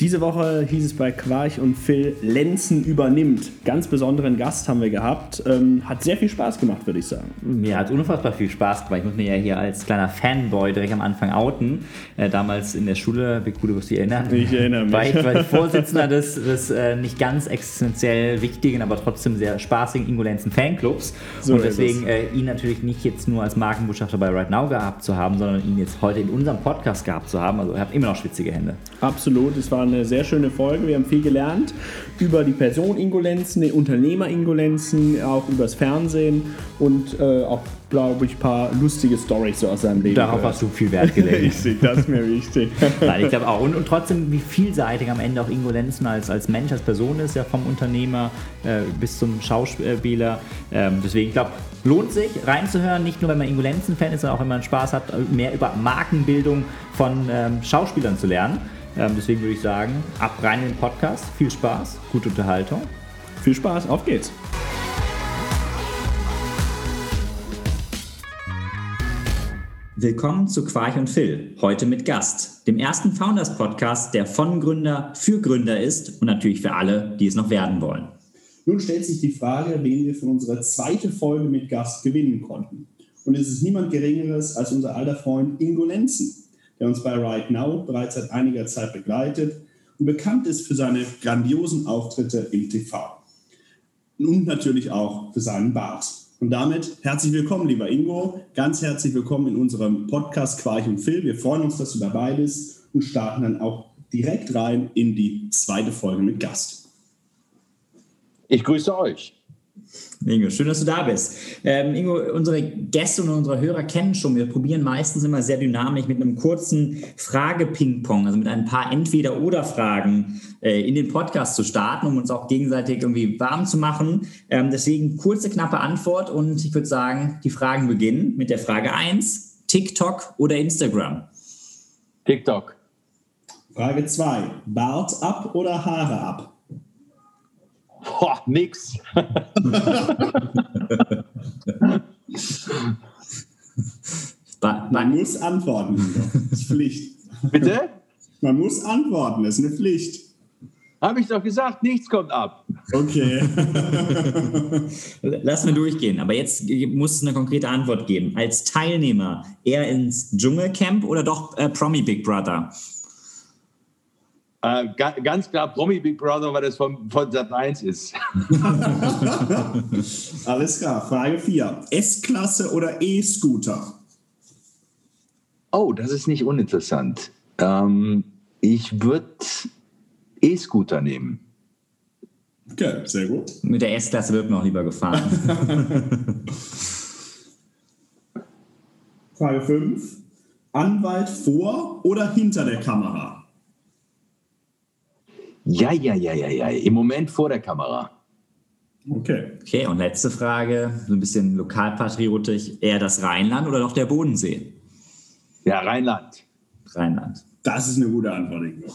Diese Woche hieß es bei Quarch und Phil, Lenzen übernimmt. Ganz besonderen Gast haben wir gehabt. Ähm, hat sehr viel Spaß gemacht, würde ich sagen. Mir hat unfassbar viel Spaß gemacht. Ich muss mir ja hier als kleiner Fanboy direkt am Anfang outen. Äh, damals in der Schule, wie cool du wirst dich erinnern. Ich erinnere mich. War ich, war ich Vorsitzender des, des äh, nicht ganz existenziell wichtigen, aber trotzdem sehr spaßigen Ingolenzen Fanclubs. So und deswegen äh, ihn natürlich nicht jetzt nur als Markenbotschafter bei Right Now gehabt zu haben, sondern ihn jetzt heute in unserem Podcast gehabt zu haben. Also ich habe immer noch schwitzige Hände. Absolut, es war eine sehr schöne Folge. Wir haben viel gelernt über die Person Ingolenzen, den Unternehmer Ingolenzen, auch übers Fernsehen und äh, auch, glaube ich, ein paar lustige Stories so aus seinem Leben. Darauf gehört. hast du viel Wert gelegt. das ist mir wichtig. Nein, ich glaube auch. Und, und trotzdem, wie vielseitig am Ende auch Ingo Lenzen als, als Mensch, als Person ist, ja vom Unternehmer äh, bis zum Schauspieler. Ähm, deswegen, ich glaube, lohnt sich reinzuhören, nicht nur wenn man Ingo Lenzen-Fan ist, sondern auch wenn man Spaß hat, mehr über Markenbildung von ähm, Schauspielern zu lernen. Ähm, deswegen würde ich sagen, ab rein in den Podcast. Viel Spaß, gute Unterhaltung. Viel Spaß, auf geht's. Willkommen zu Quarch und Phil, heute mit Gast, dem ersten Founders-Podcast, der von Gründer für Gründer ist und natürlich für alle, die es noch werden wollen. Nun stellt sich die Frage, wen wir für unsere zweite Folge mit Gast gewinnen konnten. Und es ist niemand Geringeres als unser alter Freund Ingo Lenzen, der uns bei Right Now bereits seit einiger Zeit begleitet und bekannt ist für seine grandiosen Auftritte im TV. Und natürlich auch für seinen Bart. Und damit herzlich willkommen, lieber Ingo. Ganz herzlich willkommen in unserem Podcast Quarch und Phil. Wir freuen uns, dass du dabei bist und starten dann auch direkt rein in die zweite Folge mit Gast. Ich grüße euch. Ingo, schön, dass du da bist. Ähm, Ingo, unsere Gäste und unsere Hörer kennen schon, wir probieren meistens immer sehr dynamisch mit einem kurzen Frage-Ping-Pong, also mit ein paar Entweder-Oder-Fragen äh, in den Podcast zu starten, um uns auch gegenseitig irgendwie warm zu machen. Ähm, deswegen kurze, knappe Antwort und ich würde sagen, die Fragen beginnen mit der Frage 1, TikTok oder Instagram? TikTok. Frage 2. Bart ab oder Haare ab? Boah, nix. Man muss antworten. Das ist Pflicht. Bitte? Man muss antworten, das ist eine Pflicht. Habe ich doch gesagt, nichts kommt ab. Okay. Lass mir durchgehen, aber jetzt muss es eine konkrete Antwort geben. Als Teilnehmer eher ins Dschungelcamp oder doch äh, Promi Big Brother? Äh, ga, ganz klar Promi Big Brother, weil das von, von Sat 1 ist. Alles klar. Frage 4. S-Klasse oder E-Scooter? Oh, das ist nicht uninteressant. Ähm, ich würde E-Scooter nehmen. Okay, sehr gut. Mit der S-Klasse wird man auch lieber gefahren. Frage 5. Anwalt vor oder hinter der Kamera? Ja, ja, ja, ja, ja. Im Moment vor der Kamera. Okay. Okay, und letzte Frage, so ein bisschen lokalpatriotisch. Eher das Rheinland oder doch der Bodensee? Ja, Rheinland. Rheinland. Das ist eine gute Antwort, Ingo.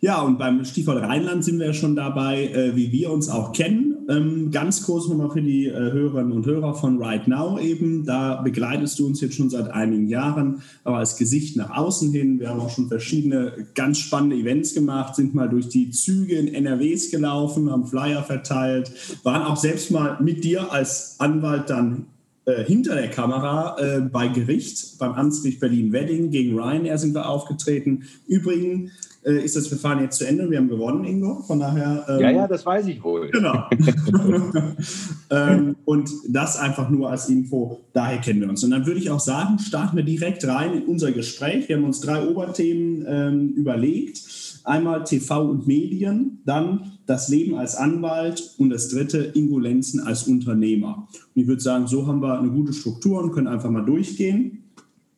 Ja, und beim Stichwort Rheinland sind wir ja schon dabei, äh, wie wir uns auch kennen. Ähm, ganz kurz nochmal für die äh, Hörerinnen und Hörer von Right Now eben. Da begleitest du uns jetzt schon seit einigen Jahren, aber als Gesicht nach außen hin. Wir haben auch schon verschiedene ganz spannende Events gemacht, sind mal durch die Züge in NRWs gelaufen, haben Flyer verteilt, waren auch selbst mal mit dir als Anwalt dann äh, hinter der Kamera äh, bei Gericht, beim Amtsgericht Berlin-Wedding gegen Ryanair sind wir aufgetreten. Übrigens ist das Verfahren jetzt zu Ende. Wir haben gewonnen, Ingo. Von daher. Ähm, Ja, ja, das weiß ich wohl. Genau. ähm, und das einfach nur als Info, daher kennen wir uns. Und dann würde ich auch sagen, starten wir direkt rein in unser Gespräch. Wir haben uns drei Oberthemen ähm, überlegt. Einmal TV und Medien, dann das Leben als Anwalt und das dritte Ingolenzen als Unternehmer. Und ich würde sagen, so haben wir eine gute Struktur und können einfach mal durchgehen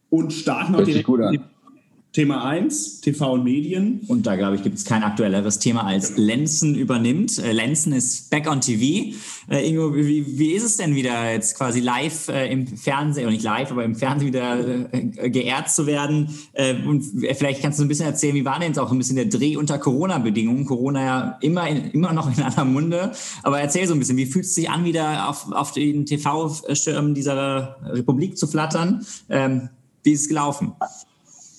und starten auch direkt gut an. Thema 1, TV und Medien. Und da, glaube ich, gibt es kein aktuelleres Thema als Lenzen übernimmt. Äh, Lenzen ist back on TV. Äh, Ingo, wie, wie ist es denn wieder jetzt quasi live äh, im Fernsehen, oder nicht live, aber im Fernsehen wieder äh, geehrt zu werden? Äh, und vielleicht kannst du ein bisschen erzählen, wie war denn jetzt auch ein bisschen der Dreh unter Corona-Bedingungen? Corona ja immer, in, immer noch in aller Munde. Aber erzähl so ein bisschen, wie fühlt es sich an, wieder auf, auf den TV-Schirmen dieser Republik zu flattern? Ähm, wie ist es gelaufen?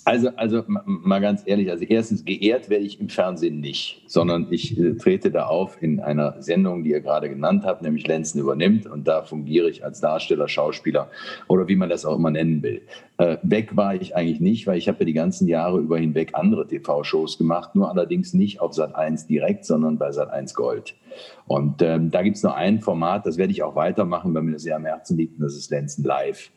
Also, also mal ganz ehrlich, also erstens geehrt werde ich im Fernsehen nicht, sondern ich äh, trete da auf in einer Sendung, die ihr gerade genannt habt, nämlich Lenzen übernimmt und da fungiere ich als Darsteller, Schauspieler oder wie man das auch immer nennen will. Äh, weg war ich eigentlich nicht, weil ich habe ja die ganzen Jahre über hinweg andere TV-Shows gemacht, nur allerdings nicht auf Sat 1 direkt, sondern bei Sat 1 Gold. Und ähm, da gibt es nur ein Format, das werde ich auch weitermachen, weil mir das sehr am Herzen liegt, und das ist Lenzen Live.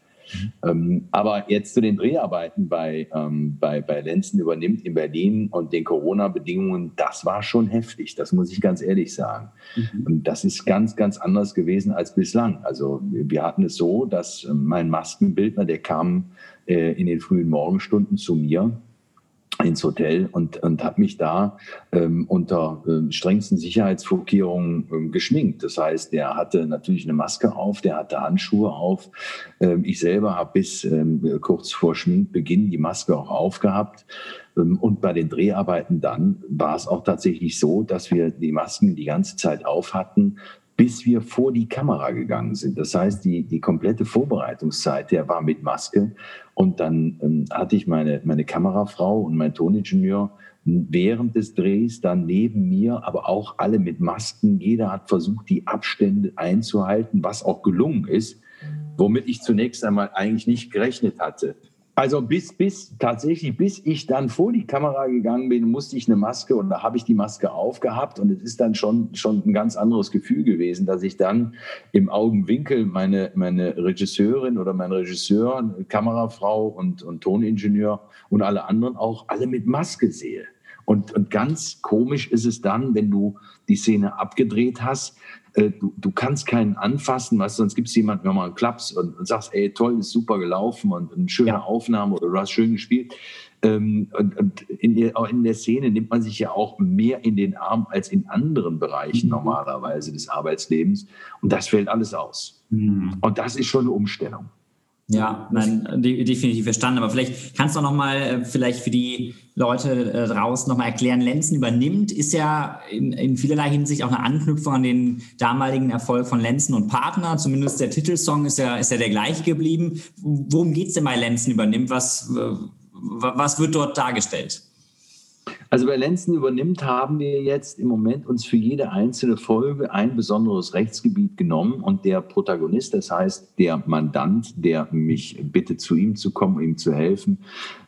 Ähm, aber jetzt zu den Dreharbeiten bei, ähm, bei, bei Lenzen übernimmt in Berlin und den Corona-Bedingungen, das war schon heftig, das muss ich ganz ehrlich sagen. Mhm. Und das ist ganz, ganz anders gewesen als bislang. Also wir hatten es so, dass mein Maskenbildner, der kam äh, in den frühen Morgenstunden zu mir ins Hotel und, und habe mich da ähm, unter ähm, strengsten Sicherheitsvorkehrungen ähm, geschminkt. Das heißt, der hatte natürlich eine Maske auf, der hatte Handschuhe auf. Ähm, ich selber habe bis ähm, kurz vor Schminkbeginn die Maske auch aufgehabt. Ähm, und bei den Dreharbeiten dann war es auch tatsächlich so, dass wir die Masken die ganze Zeit auf hatten, bis wir vor die Kamera gegangen sind. Das heißt, die, die komplette Vorbereitungszeit, der war mit Maske. Und dann ähm, hatte ich meine, meine Kamerafrau und mein Toningenieur während des Drehs dann neben mir, aber auch alle mit Masken. Jeder hat versucht, die Abstände einzuhalten, was auch gelungen ist, womit ich zunächst einmal eigentlich nicht gerechnet hatte. Also bis, bis tatsächlich, bis ich dann vor die Kamera gegangen bin, musste ich eine Maske und da habe ich die Maske aufgehabt und es ist dann schon, schon ein ganz anderes Gefühl gewesen, dass ich dann im Augenwinkel meine, meine Regisseurin oder mein Regisseur, Kamerafrau und, und Toningenieur und alle anderen auch alle mit Maske sehe. Und, und ganz komisch ist es dann, wenn du die Szene abgedreht hast, äh, du, du kannst keinen anfassen, weißt, sonst gibt es jemanden, wenn man klappst und, und sagst, ey, toll, ist super gelaufen und eine schöne ja. Aufnahme oder du hast schön gespielt. Ähm, und, und in, der, in der Szene nimmt man sich ja auch mehr in den Arm als in anderen Bereichen mhm. normalerweise des Arbeitslebens. Und das fällt alles aus. Mhm. Und das ist schon eine Umstellung. Ja, nein, definitiv verstanden. Aber vielleicht kannst du noch mal äh, vielleicht für die Leute äh, draußen noch mal erklären, Lenzen übernimmt, ist ja in, in vielerlei Hinsicht auch eine Anknüpfung an den damaligen Erfolg von Lenzen und Partner. Zumindest der Titelsong ist ja, ist ja der gleiche geblieben. Worum geht es denn bei Lenzen übernimmt? Was, was wird dort dargestellt? Also bei Lenzen übernimmt haben wir jetzt im Moment uns für jede einzelne Folge ein besonderes Rechtsgebiet genommen und der Protagonist, das heißt der Mandant, der mich bittet, zu ihm zu kommen, ihm zu helfen,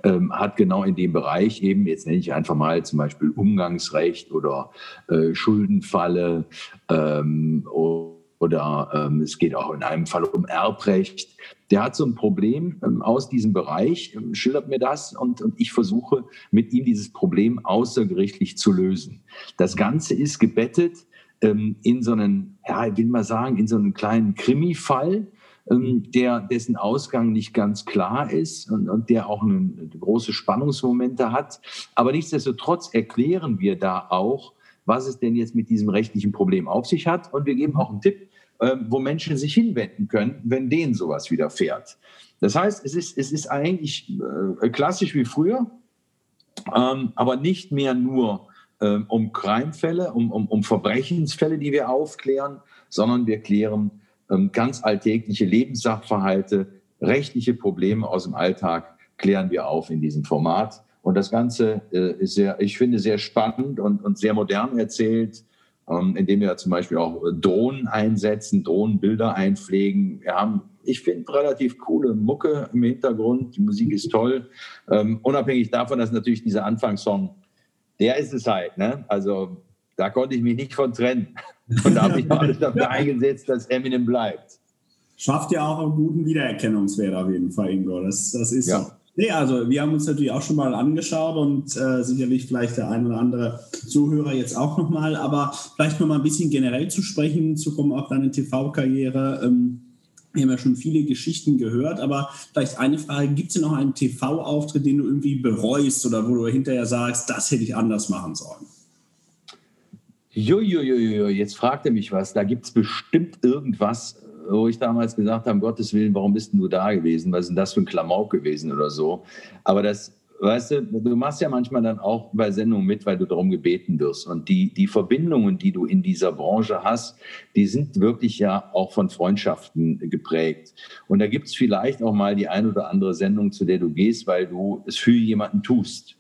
ähm, hat genau in dem Bereich eben, jetzt nenne ich einfach mal zum Beispiel Umgangsrecht oder äh, Schuldenfalle ähm, oder ähm, es geht auch in einem Fall um Erbrecht der hat so ein Problem ähm, aus diesem Bereich, ähm, schildert mir das und, und ich versuche mit ihm dieses Problem außergerichtlich zu lösen. Das Ganze ist gebettet ähm, in so einen, ja, ich will mal sagen, in so einen kleinen Krimi-Fall, ähm, der, dessen Ausgang nicht ganz klar ist und, und der auch eine, große Spannungsmomente hat. Aber nichtsdestotrotz erklären wir da auch, was es denn jetzt mit diesem rechtlichen Problem auf sich hat. Und wir geben auch einen Tipp, wo Menschen sich hinwenden können, wenn denen sowas widerfährt. Das heißt, es ist, es ist eigentlich äh, klassisch wie früher, ähm, aber nicht mehr nur ähm, um Crime-Fälle, um, um, um Verbrechensfälle, die wir aufklären, sondern wir klären ähm, ganz alltägliche Lebenssachverhalte, rechtliche Probleme aus dem Alltag klären wir auf in diesem Format. Und das Ganze äh, ist sehr, ich finde, sehr spannend und, und sehr modern erzählt ähm, indem wir zum Beispiel auch Drohnen einsetzen, Drohnenbilder einpflegen. Wir haben, ich finde, relativ coole Mucke im Hintergrund. Die Musik ist toll. Ähm, unabhängig davon, dass natürlich dieser Anfangssong, der ist es halt. Ne? Also da konnte ich mich nicht von trennen. Und da habe ich alles dafür eingesetzt, dass Eminem bleibt. Schafft ja auch einen guten Wiedererkennungswert auf jeden Fall, Ingo. Das, das ist ja. so. Nee, also wir haben uns natürlich auch schon mal angeschaut und äh, sicherlich vielleicht der ein oder andere Zuhörer jetzt auch nochmal, aber vielleicht nochmal ein bisschen generell zu sprechen, zu kommen auf deine TV-Karriere. Ähm, wir haben ja schon viele Geschichten gehört, aber vielleicht eine Frage, gibt es denn noch einen TV-Auftritt, den du irgendwie bereust oder wo du hinterher sagst, das hätte ich anders machen sollen? Jojojojo, jetzt fragt er mich was. Da gibt es bestimmt irgendwas, wo ich damals gesagt habe, um Gottes Willen, warum bist du da gewesen? Was ist denn das für ein Klamauk gewesen oder so? Aber das weißt du, du machst ja manchmal dann auch bei Sendungen mit, weil du darum gebeten wirst. Und die, die Verbindungen, die du in dieser Branche hast, die sind wirklich ja auch von Freundschaften geprägt. Und da gibt es vielleicht auch mal die ein oder andere Sendung, zu der du gehst, weil du es für jemanden tust,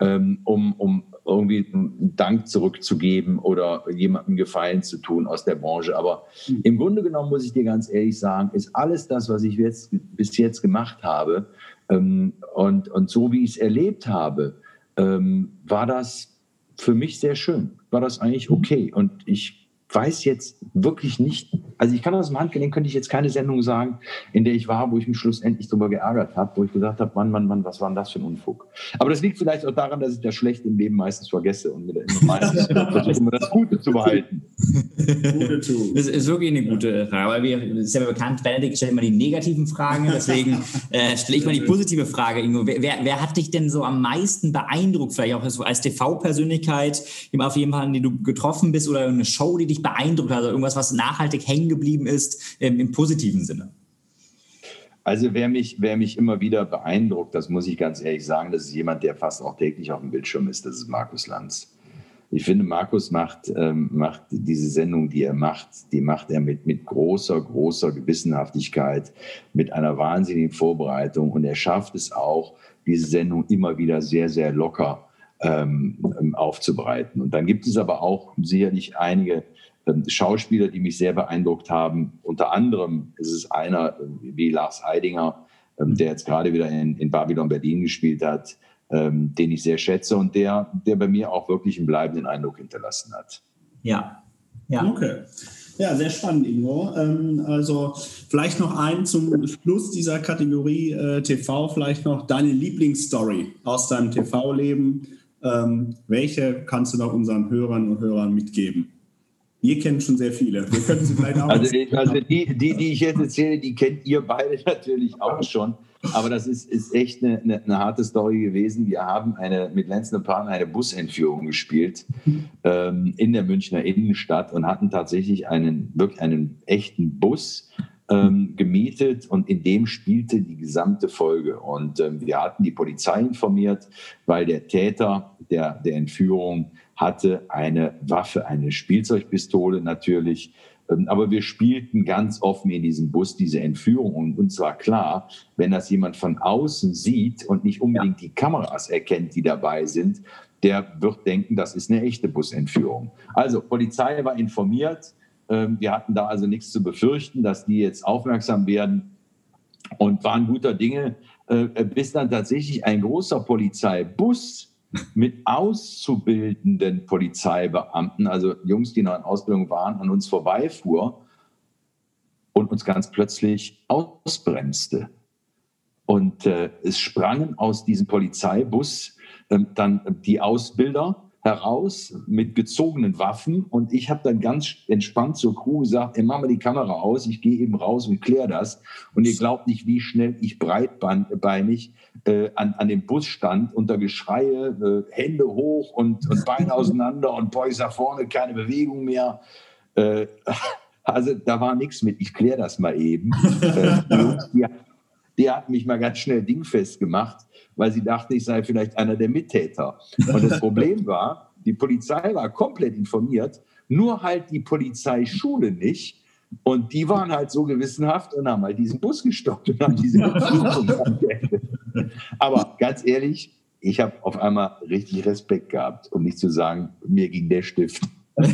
ähm, um, um irgendwie einen Dank zurückzugeben oder jemandem Gefallen zu tun aus der Branche. Aber mhm. im Grunde genommen muss ich dir ganz ehrlich sagen, ist alles das, was ich jetzt, bis jetzt gemacht habe, ähm, und, und so wie ich es erlebt habe, ähm, war das für mich sehr schön. War das eigentlich okay. Und ich weiß jetzt wirklich nicht, also ich kann aus dem Handgelenk, könnte ich jetzt keine Sendung sagen, in der ich war, wo ich mich schlussendlich darüber geärgert habe, wo ich gesagt habe, Mann, Mann, Mann, was war denn das für ein Unfug? Aber das liegt vielleicht auch daran, dass ich das schlecht im Leben meistens vergesse und mir da immer meistens versuche, das Gute zu behalten. das ist wirklich eine gute Frage, weil wir, das ist ja bekannt, Benedikt stellt immer die negativen Fragen, deswegen äh, stelle ich mal die positive Frage, Ingo. Wer, wer, hat dich denn so am meisten beeindruckt, vielleicht auch so als TV-Persönlichkeit, auf jeden Fall, die du getroffen bist oder eine Show, die dich dich beeindruckt hat, also irgendwas, was nachhaltig hängen geblieben ist ähm, im positiven Sinne? Also wer mich, wer mich immer wieder beeindruckt, das muss ich ganz ehrlich sagen, das ist jemand, der fast auch täglich auf dem Bildschirm ist, das ist Markus Lanz. Ich finde, Markus macht, ähm, macht diese Sendung, die er macht, die macht er mit, mit großer, großer Gewissenhaftigkeit, mit einer wahnsinnigen Vorbereitung und er schafft es auch, diese Sendung immer wieder sehr, sehr locker ähm, aufzubereiten. Und dann gibt es aber auch sicherlich einige Schauspieler, die mich sehr beeindruckt haben. Unter anderem ist es einer äh, wie Lars Heidinger, ähm, der jetzt gerade wieder in, in Babylon Berlin gespielt hat, ähm, den ich sehr schätze und der, der bei mir auch wirklich einen bleibenden Eindruck hinterlassen hat. Ja, ja. Okay. Ja, sehr spannend, Ingo. also vielleicht noch ein zum Schluss dieser Kategorie äh, TV, vielleicht noch deine Lieblingsstory aus deinem TV-Leben. welche kannst du noch unseren Hörern und Hörern mitgeben? Wir kennen schon sehr viele. Wir können sie vielleicht auch also, also die, die, die ich jetzt erzähle, die kennt ihr beide natürlich auch schon. Aber das ist, ist echt eine, eine, eine harte Story gewesen. Wir haben eine, mit Lenz Partner eine Busentführung gespielt ähm, in der Münchner Innenstadt und hatten tatsächlich einen, wirklich einen echten Bus ähm, gemietet und in dem spielte die gesamte Folge. Und ähm, wir hatten die Polizei informiert, weil der Täter der, der Entführung hatte eine Waffe, eine Spielzeugpistole natürlich. Ähm, aber wir spielten ganz offen in diesem Bus diese Entführung. Und uns war klar, wenn das jemand von außen sieht und nicht unbedingt die Kameras erkennt, die dabei sind, der wird denken, das ist eine echte Busentführung. Also Polizei war informiert. Ähm, wir hatten da also nichts zu befürchten, dass die jetzt aufmerksam werden und waren guter Dinge, äh, bis dann tatsächlich ein großer Polizeibus mit auszubildenden Polizeibeamten, also Jungs, die noch in Ausbildung waren, an uns vorbeifuhr und uns ganz plötzlich ausbremste. Und äh, es sprangen aus diesem Polizeibus äh, dann die Ausbilder heraus mit gezogenen Waffen und ich habe dann ganz entspannt zur Crew gesagt, ey, mach mal die Kamera aus, ich gehe eben raus und kläre das. Und ihr glaubt nicht, wie schnell ich breitbeinig äh, an, an dem Bus stand, unter Geschreie, äh, Hände hoch und, und Beine auseinander und Boys nach vorne, keine Bewegung mehr. Äh, also da war nichts mit, ich kläre das mal eben. Äh, die, die hat mich mal ganz schnell dingfest gemacht weil sie dachten, ich sei vielleicht einer der Mittäter. Und das Problem war, die Polizei war komplett informiert, nur halt die Polizeischule nicht. Und die waren halt so gewissenhaft und haben halt diesen Bus gestoppt und haben diese Aber ganz ehrlich, ich habe auf einmal richtig Respekt gehabt, um nicht zu sagen, mir ging der Stift. ja.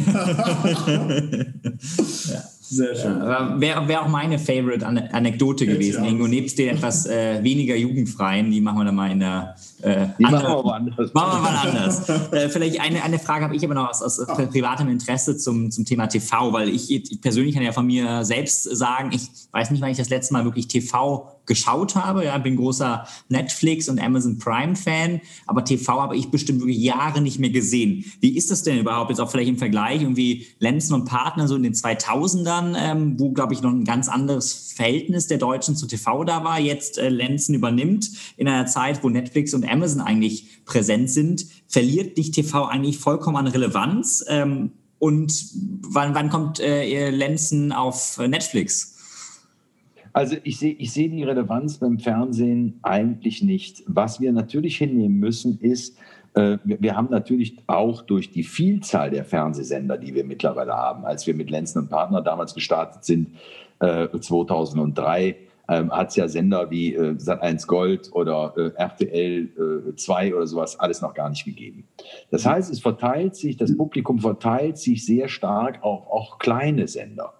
Sehr schön. Ja, Wäre wär auch meine Favorite Anekdote gewesen, Ingo. Nebst den etwas äh, weniger jugendfreien, die machen wir dann mal in der. Äh, die machen wir mal anders. Machen wir mal anders. äh, vielleicht eine, eine Frage habe ich aber noch aus, aus oh. privatem Interesse zum, zum Thema TV, weil ich, ich persönlich kann ja von mir selbst sagen, ich weiß nicht, wann ich das letzte Mal wirklich TV geschaut habe. Ja, bin großer Netflix und Amazon Prime Fan, aber TV habe ich bestimmt wirklich Jahre nicht mehr gesehen. Wie ist das denn überhaupt jetzt auch vielleicht im Vergleich irgendwie Lenzen und Partner so in den 2000ern, ähm, wo glaube ich noch ein ganz anderes Verhältnis der Deutschen zu TV da war. Jetzt äh, Lenzen übernimmt in einer Zeit, wo Netflix und Amazon eigentlich präsent sind, verliert nicht TV eigentlich vollkommen an Relevanz? Ähm, und wann, wann kommt äh, Lenzen auf Netflix? Also ich sehe ich seh die Relevanz beim Fernsehen eigentlich nicht. Was wir natürlich hinnehmen müssen, ist, äh, wir haben natürlich auch durch die Vielzahl der Fernsehsender, die wir mittlerweile haben, als wir mit Lenzen und Partner damals gestartet sind, 2003, äh, ähm, hat es ja Sender wie äh, Sat1 Gold oder äh, RTL äh, 2 oder sowas alles noch gar nicht gegeben. Das mhm. heißt, es verteilt sich, das Publikum verteilt sich sehr stark auf auch kleine Sender.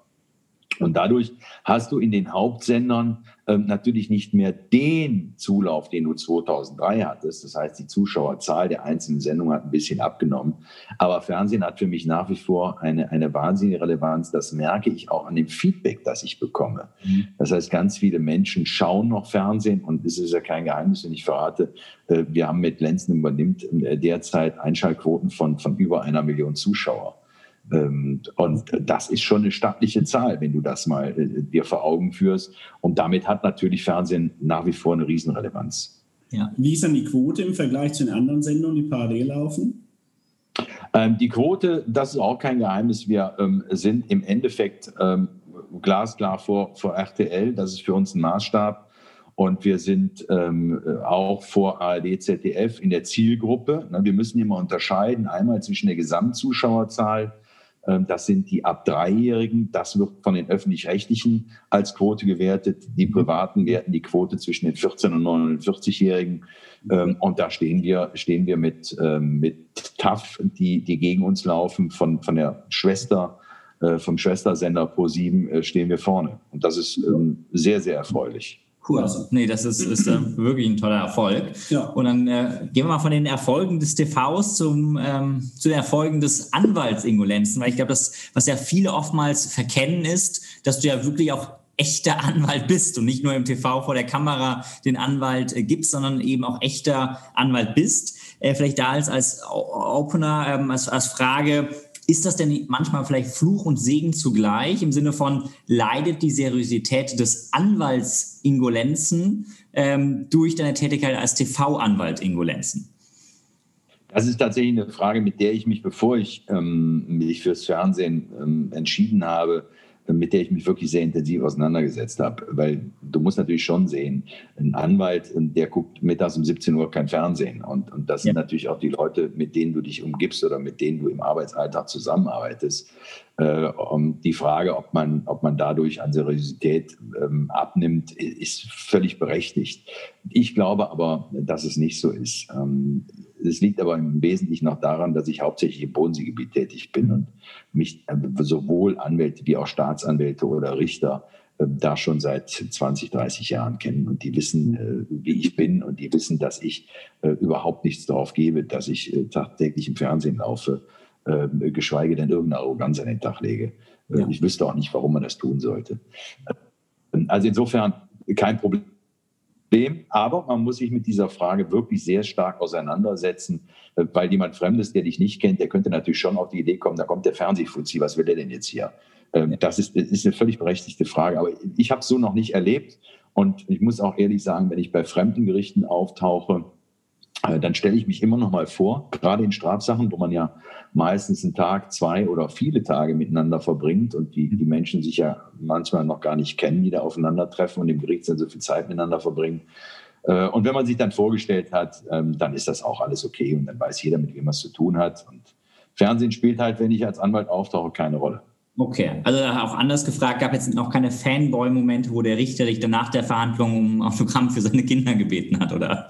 Und dadurch hast du in den Hauptsendern ähm, natürlich nicht mehr den Zulauf, den du 2003 hattest. Das heißt, die Zuschauerzahl der einzelnen Sendungen hat ein bisschen abgenommen. Aber Fernsehen hat für mich nach wie vor eine, eine wahnsinnige Relevanz. Das merke ich auch an dem Feedback, das ich bekomme. Mhm. Das heißt, ganz viele Menschen schauen noch Fernsehen und es ist ja kein Geheimnis, wenn ich verrate, äh, wir haben mit Lenzen übernimmt äh, derzeit Einschaltquoten von, von über einer Million Zuschauer. Ähm, und das ist schon eine stattliche Zahl, wenn du das mal äh, dir vor Augen führst. Und damit hat natürlich Fernsehen nach wie vor eine Riesenrelevanz. Ja. Wie ist dann die Quote im Vergleich zu den anderen Sendungen, die parallel laufen? Ähm, die Quote, das ist auch kein Geheimnis. Wir ähm, sind im Endeffekt glasklar vor, vor RTL. Das ist für uns ein Maßstab. Und wir sind ähm, auch vor ARD, ZDF in der Zielgruppe. Wir müssen immer unterscheiden, einmal zwischen der Gesamtzuschauerzahl das sind die ab Dreijährigen. Das wird von den Öffentlich-Rechtlichen als Quote gewertet. Die Privaten werten die Quote zwischen den 14- und 49-Jährigen. Ähm, und da stehen wir, stehen wir mit, ähm, mit TAF, die, die gegen uns laufen, von, von der Schwester, äh, vom Schwestersender Pro7 äh, stehen wir vorne. Und das ist sehr, sehr erfreulich. Cool. Also, nee, das ist, ist äh, wirklich ein toller Erfolg. Ja. Und dann äh, gehen wir mal von den Erfolgen des TVs zum, ähm, zu den Erfolgen des Anwalts Ingo Lenzen, weil ich glaube, das, was ja viele oftmals verkennen, ist, dass du ja wirklich auch echter Anwalt bist und nicht nur im TV vor der Kamera den Anwalt äh, gibst, sondern eben auch echter Anwalt bist. Äh, vielleicht da als, als Opener, ähm, als, als Frage, ist das denn manchmal vielleicht Fluch und Segen zugleich im Sinne von, leidet die Seriosität des Anwalts Ingolenzen ähm, durch deine Tätigkeit als TV-Anwalt Ingolenzen? Das ist tatsächlich eine Frage, mit der ich mich, bevor ich ähm, mich fürs Fernsehen ähm, entschieden habe, mit der ich mich wirklich sehr intensiv auseinandergesetzt habe. Weil du musst natürlich schon sehen, ein Anwalt, der guckt mittags um 17 Uhr kein Fernsehen. Und, und das ja. sind natürlich auch die Leute, mit denen du dich umgibst oder mit denen du im Arbeitsalltag zusammenarbeitest. Äh, um die Frage, ob man, ob man dadurch an Seriosität ähm, abnimmt, ist völlig berechtigt. Ich glaube aber, dass es nicht so ist. Ähm, es liegt aber im Wesentlichen noch daran, dass ich hauptsächlich im Bodenseegebiet tätig bin und mich äh, sowohl Anwälte wie auch Staatsanwälte oder Richter äh, da schon seit 20, 30 Jahren kennen und die wissen, äh, wie ich bin und die wissen, dass ich überhaupt nichts darauf gebe, dass ich tagtäglich im Fernsehen laufe, geschweige denn irgendeine Arroganz an den Tag lege. Ja. Ich wüsste auch nicht, warum man das tun sollte. Also insofern kein Problem Problem. Aber man muss sich mit dieser Frage wirklich sehr stark auseinandersetzen, äh, weil jemand Fremdes, der dich nicht kennt, der könnte natürlich schon auf die Idee kommen, da kommt der Fernsehfuzzi, was will der denn jetzt hier? Ähm, das ist, ist eine völlig berechtigte Frage. Aber ich habe es so noch nicht erlebt. Und ich muss auch ehrlich sagen, wenn ich bei fremden Gerichten auftauche, dann stelle ich mich immer noch mal vor, gerade in Strafsachen, wo man ja meistens einen Tag, zwei oder viele Tage miteinander verbringt und die, die Menschen sich ja manchmal noch gar nicht kennen, die da aufeinandertreffen und im Gericht dann so viel Zeit miteinander verbringen. Äh, und wenn man sich dann vorgestellt hat, ähm, dann ist das auch alles okay und dann weiß jeder, mit wem man es zu tun hat. Und Fernsehen spielt halt, wenn ich als Anwalt auftauche, keine Rolle. Okay, also auch anders gefragt, gab es jetzt noch keine Fanboy-Momente, wo der Richter dich dann nach der Verhandlung um Autogramm für seine Kinder gebeten hat, oder?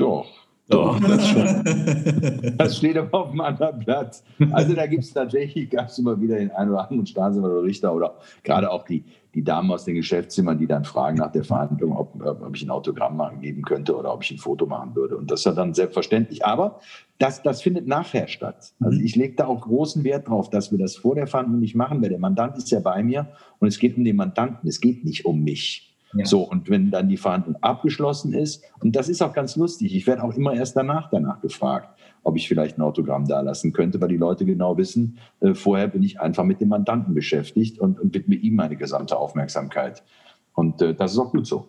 Doch. Doch, das, das steht aber auf einem anderen Blatt. Also da gibt es tatsächlich, gab es immer wieder den einen oder anderen Staatsanwalt oder Richter oder gerade auch die, die Damen aus den Geschäftszimmern, die dann fragen nach der Verhandlung, ob, ob ich ein Autogramm machen geben könnte oder ob ich ein Foto machen würde. Und das ist dann selbstverständlich. Aber das, das findet nachher statt. Also mhm. ich lege da auch großen Wert drauf, dass wir das vor der Verhandlung nicht machen, weil der Mandant ist ja bei mir und es geht um den Mandanten, es geht nicht um mich. Ja. So, und wenn dann die Verhandlung abgeschlossen ist, und das ist auch ganz lustig, ich werde auch immer erst danach danach gefragt, ob ich vielleicht ein Autogramm da lassen könnte, weil die Leute genau wissen, äh, vorher bin ich einfach mit dem Mandanten beschäftigt und, und widme ihm meine gesamte Aufmerksamkeit. Und äh, das ist auch gut so.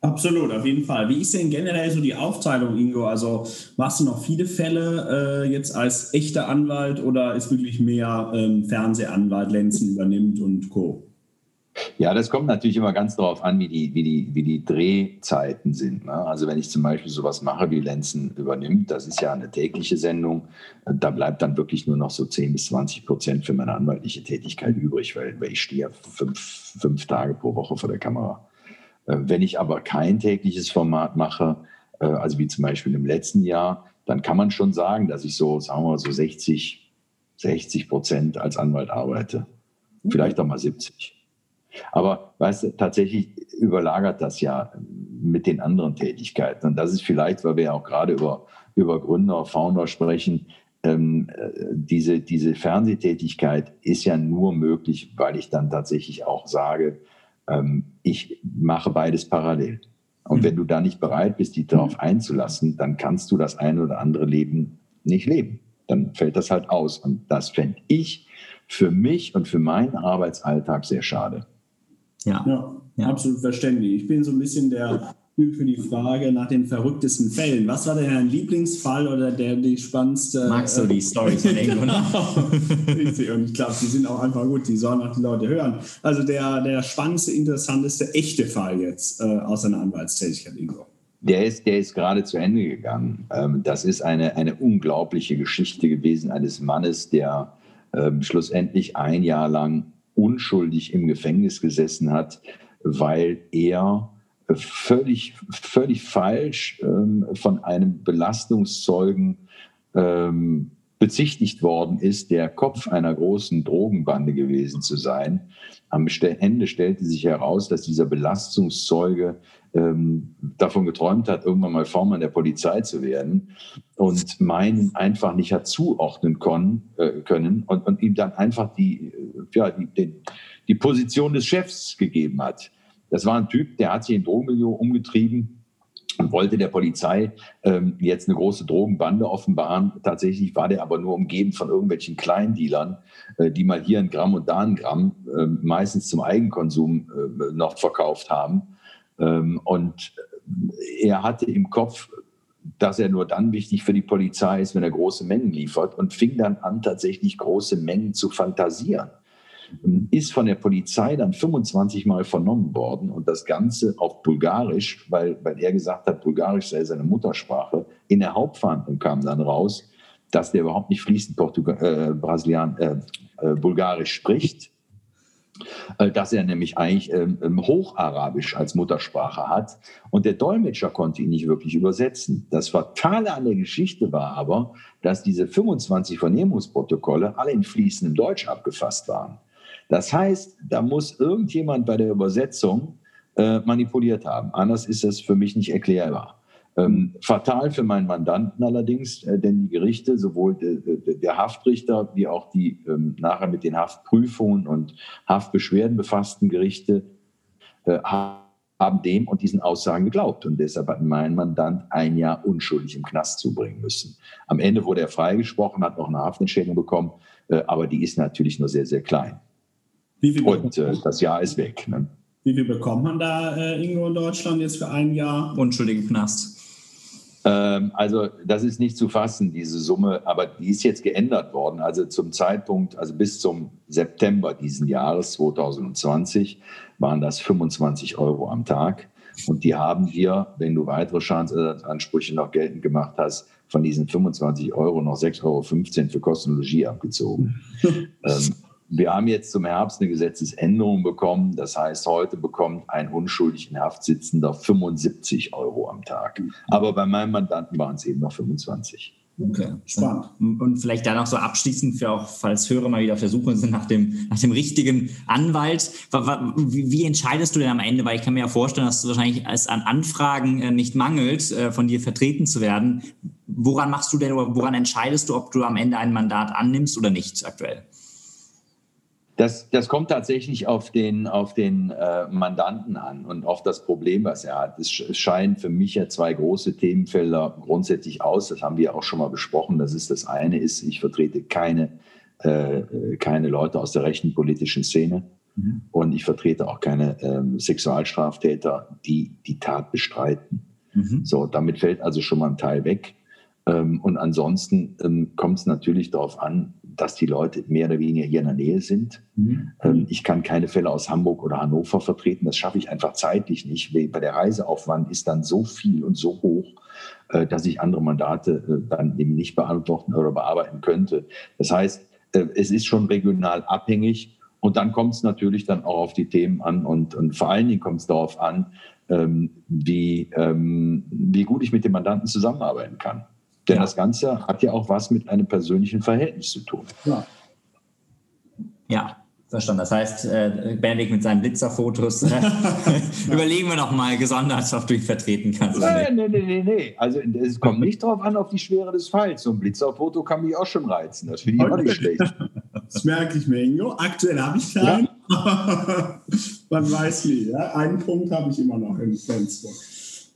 Absolut, auf jeden Fall. Wie ist denn generell so die Aufteilung, Ingo? Also machst du noch viele Fälle äh, jetzt als echter Anwalt oder ist wirklich mehr ähm, Fernsehanwalt, Lenzen übernimmt und Co.? Ja, das kommt natürlich immer ganz darauf an, wie die, wie die, wie die Drehzeiten sind. Ne? Also wenn ich zum Beispiel sowas mache, wie Lenzen übernimmt, das ist ja eine tägliche Sendung, da bleibt dann wirklich nur noch so 10 bis 20 Prozent für meine anwaltliche Tätigkeit übrig, weil, weil ich stehe ja fünf, fünf Tage pro Woche vor der Kamera. Äh, wenn ich aber kein tägliches Format mache, äh, also wie zum Beispiel im letzten Jahr, dann kann man schon sagen, dass ich so, sagen wir mal, so 60, 60 Prozent als Anwalt arbeite. Vielleicht auch mal 70. Aber weißt du, tatsächlich überlagert das ja mit den anderen Tätigkeiten. Und das ist vielleicht, weil wir ja auch gerade über, über Gründer, Founder sprechen, ähm, äh, diese, diese Fernsehtätigkeit ist ja nur möglich, weil ich dann tatsächlich auch sage, ähm, ich mache beides parallel. Und mhm. wenn du da nicht bereit bist, dich darauf einzulassen, dann kannst du das eine oder andere Leben nicht leben. Dann fällt das halt aus. Und das fände ich für mich und für meinen Arbeitsalltag sehr schade. Ja. ja, ja. absolut verständlich. Ich bin so ein bisschen der Typ für die Frage nach den verrücktesten Fällen. Was war denn dein Lieblingsfall oder der die spannendste? Magst du die Storys von genau. Und ich glaube, die sind auch einfach gut, die sollen auch die Leute hören. Also der, der spannendste, interessanteste, echte Fall jetzt äh, aus deiner Anwaltstätigkeit, Ingo. Der ist, der ist gerade zu Ende gegangen. Ähm, das ist eine, eine unglaubliche Geschichte gewesen eines Mannes, der ähm, schlussendlich ein Jahr lang unschuldig im Gefängnis gesessen hat, weil er völlig, völlig falsch ähm, von einem Belastungszeugen ähm, bezichtigt worden ist, der Kopf einer großen Drogenbande gewesen zu sein. Am Ende stellte sich heraus, dass dieser Belastungszeuge ähm, davon geträumt hat, irgendwann mal Vormann der Polizei zu werden und meinen einfach nicht hat zuordnen können, äh, können und, und, ihm dann einfach die, äh, ja, die, die, die Position des Chefs gegeben hat. Das war ein Typ, der hat sich im Drogenmilieu umgetrieben wollte der Polizei ähm, jetzt eine große Drogenbande offenbaren. Tatsächlich war der aber nur umgeben von irgendwelchen Kleindealern, äh, die mal hier ein Gramm und da ein Gramm, äh, meistens zum Eigenkonsum äh, noch verkauft haben. Ähm, und er hatte im Kopf, dass er nur dann wichtig für die Polizei ist, wenn er große Mengen liefert und fing dann an, tatsächlich große Mengen zu fantasieren ist von der Polizei dann 25 Mal vernommen worden und das Ganze auf Bulgarisch, weil, weil er gesagt hat, Bulgarisch sei seine Muttersprache. In der Hauptverhandlung kam dann raus, dass der überhaupt nicht fließend Portugal äh, Brasilian, äh, äh, Bulgarisch spricht, äh, dass er nämlich eigentlich ähm, ähm, Hocharabisch als Muttersprache hat und der Dolmetscher konnte ihn nicht wirklich übersetzen. Das Fatale an der Geschichte war aber, dass diese 25 Vernehmungsprotokolle alle in fließendem Deutsch abgefasst waren. Das heißt, da muss irgendjemand bei der Übersetzung äh, manipuliert haben. Anders ist das für mich nicht erklärbar. Ähm, fatal für meinen Mandanten allerdings, äh, denn die Gerichte, sowohl de, de, der Haftrichter wie auch die ähm, nachher mit den Haftprüfungen und Haftbeschwerden befassten Gerichte, äh, haben dem und diesen Aussagen geglaubt. Und deshalb hat mein Mandant ein Jahr unschuldig im Knast zubringen müssen. Am Ende wurde er freigesprochen, hat noch eine Haftentschädigung bekommen, äh, aber die ist natürlich nur sehr, sehr klein und äh, das Jahr ist weg. Ne? Wie viel bekommt man da äh, Ingo in Deutschland jetzt für ein Jahr? Unschuldigen Knast. Ähm, also das ist nicht zu fassen, diese Summe, aber die ist jetzt geändert worden. Also zum Zeitpunkt, also bis zum September diesen Jahres 2020 waren das 25 Euro am Tag. Und die haben wir, wenn du weitere Schadensersatzansprüche noch geltend gemacht hast, von diesen 25 Euro noch 6,15 Euro für Kostenlogie abgezogen. ähm, wir haben jetzt zum Herbst eine Gesetzesänderung bekommen. Das heißt, heute bekommt ein unschuldig in Haft sitzender 75 Euro am Tag. Aber bei meinem Mandanten waren es eben noch 25. Okay, spannend. Und vielleicht da noch so abschließend für auch, falls Hörer mal wieder auf der Suche sind nach dem, nach dem richtigen Anwalt. Wie, wie, entscheidest du denn am Ende? Weil ich kann mir ja vorstellen, dass es wahrscheinlich als an Anfragen äh, nicht mangelt, äh, von dir vertreten zu werden. Woran machst du denn oder woran entscheidest du, ob du am Ende ein Mandat annimmst oder nicht aktuell? Das, das kommt tatsächlich auf den, auf den äh, Mandanten an und auf das Problem, was er hat. Es scheinen für mich ja zwei große Themenfelder grundsätzlich aus. Das haben wir auch schon mal besprochen. Das ist das eine ist, ich vertrete keine, äh, keine Leute aus der rechten politischen Szene. Mhm. Und ich vertrete auch keine ähm, Sexualstraftäter, die die Tat bestreiten. Mhm. So, damit fällt also schon mal ein Teil weg. Ähm, und ansonsten ähm, kommt es natürlich darauf an, dass die Leute mehr oder weniger hier in der Nähe sind. Mhm. Ähm, ich kann keine Fälle aus Hamburg oder Hannover vertreten. Das schaffe ich einfach zeitlich nicht. Weil der Reiseaufwand ist dann so viel und so hoch, äh, dass ich andere Mandate äh, dann eben nicht beantworten oder bearbeiten könnte. Das heißt, äh, es ist schon regional abhängig. Und dann kommt es natürlich dann auch auf die Themen an und, und vor allen Dingen kommt es darauf an, ähm, wie, ähm, wie gut ich mit dem Mandanten zusammenarbeiten kann. Denn ja. das Ganze hat ja auch was mit einem persönlichen Verhältnis zu tun. Ja. Ja, verstanden. Das heißt, äh, Benedikt mit seinen Blitzerfotos, äh, überlegen wir noch mal gesondert, ob du ihn vertreten kannst. Nein, nein, nein, nein, nee. Also es kommt nicht darauf an, auf die Schwere des Falls. So ein Blitzerfoto kann mich auch schon reizen. Das finde ich auch nicht schlecht. Das merke ich mir, Ingo. Aktuell habe ich keinen. Ja. Man weiß nie. Ja? Einen Punkt habe ich immer noch im Fenster.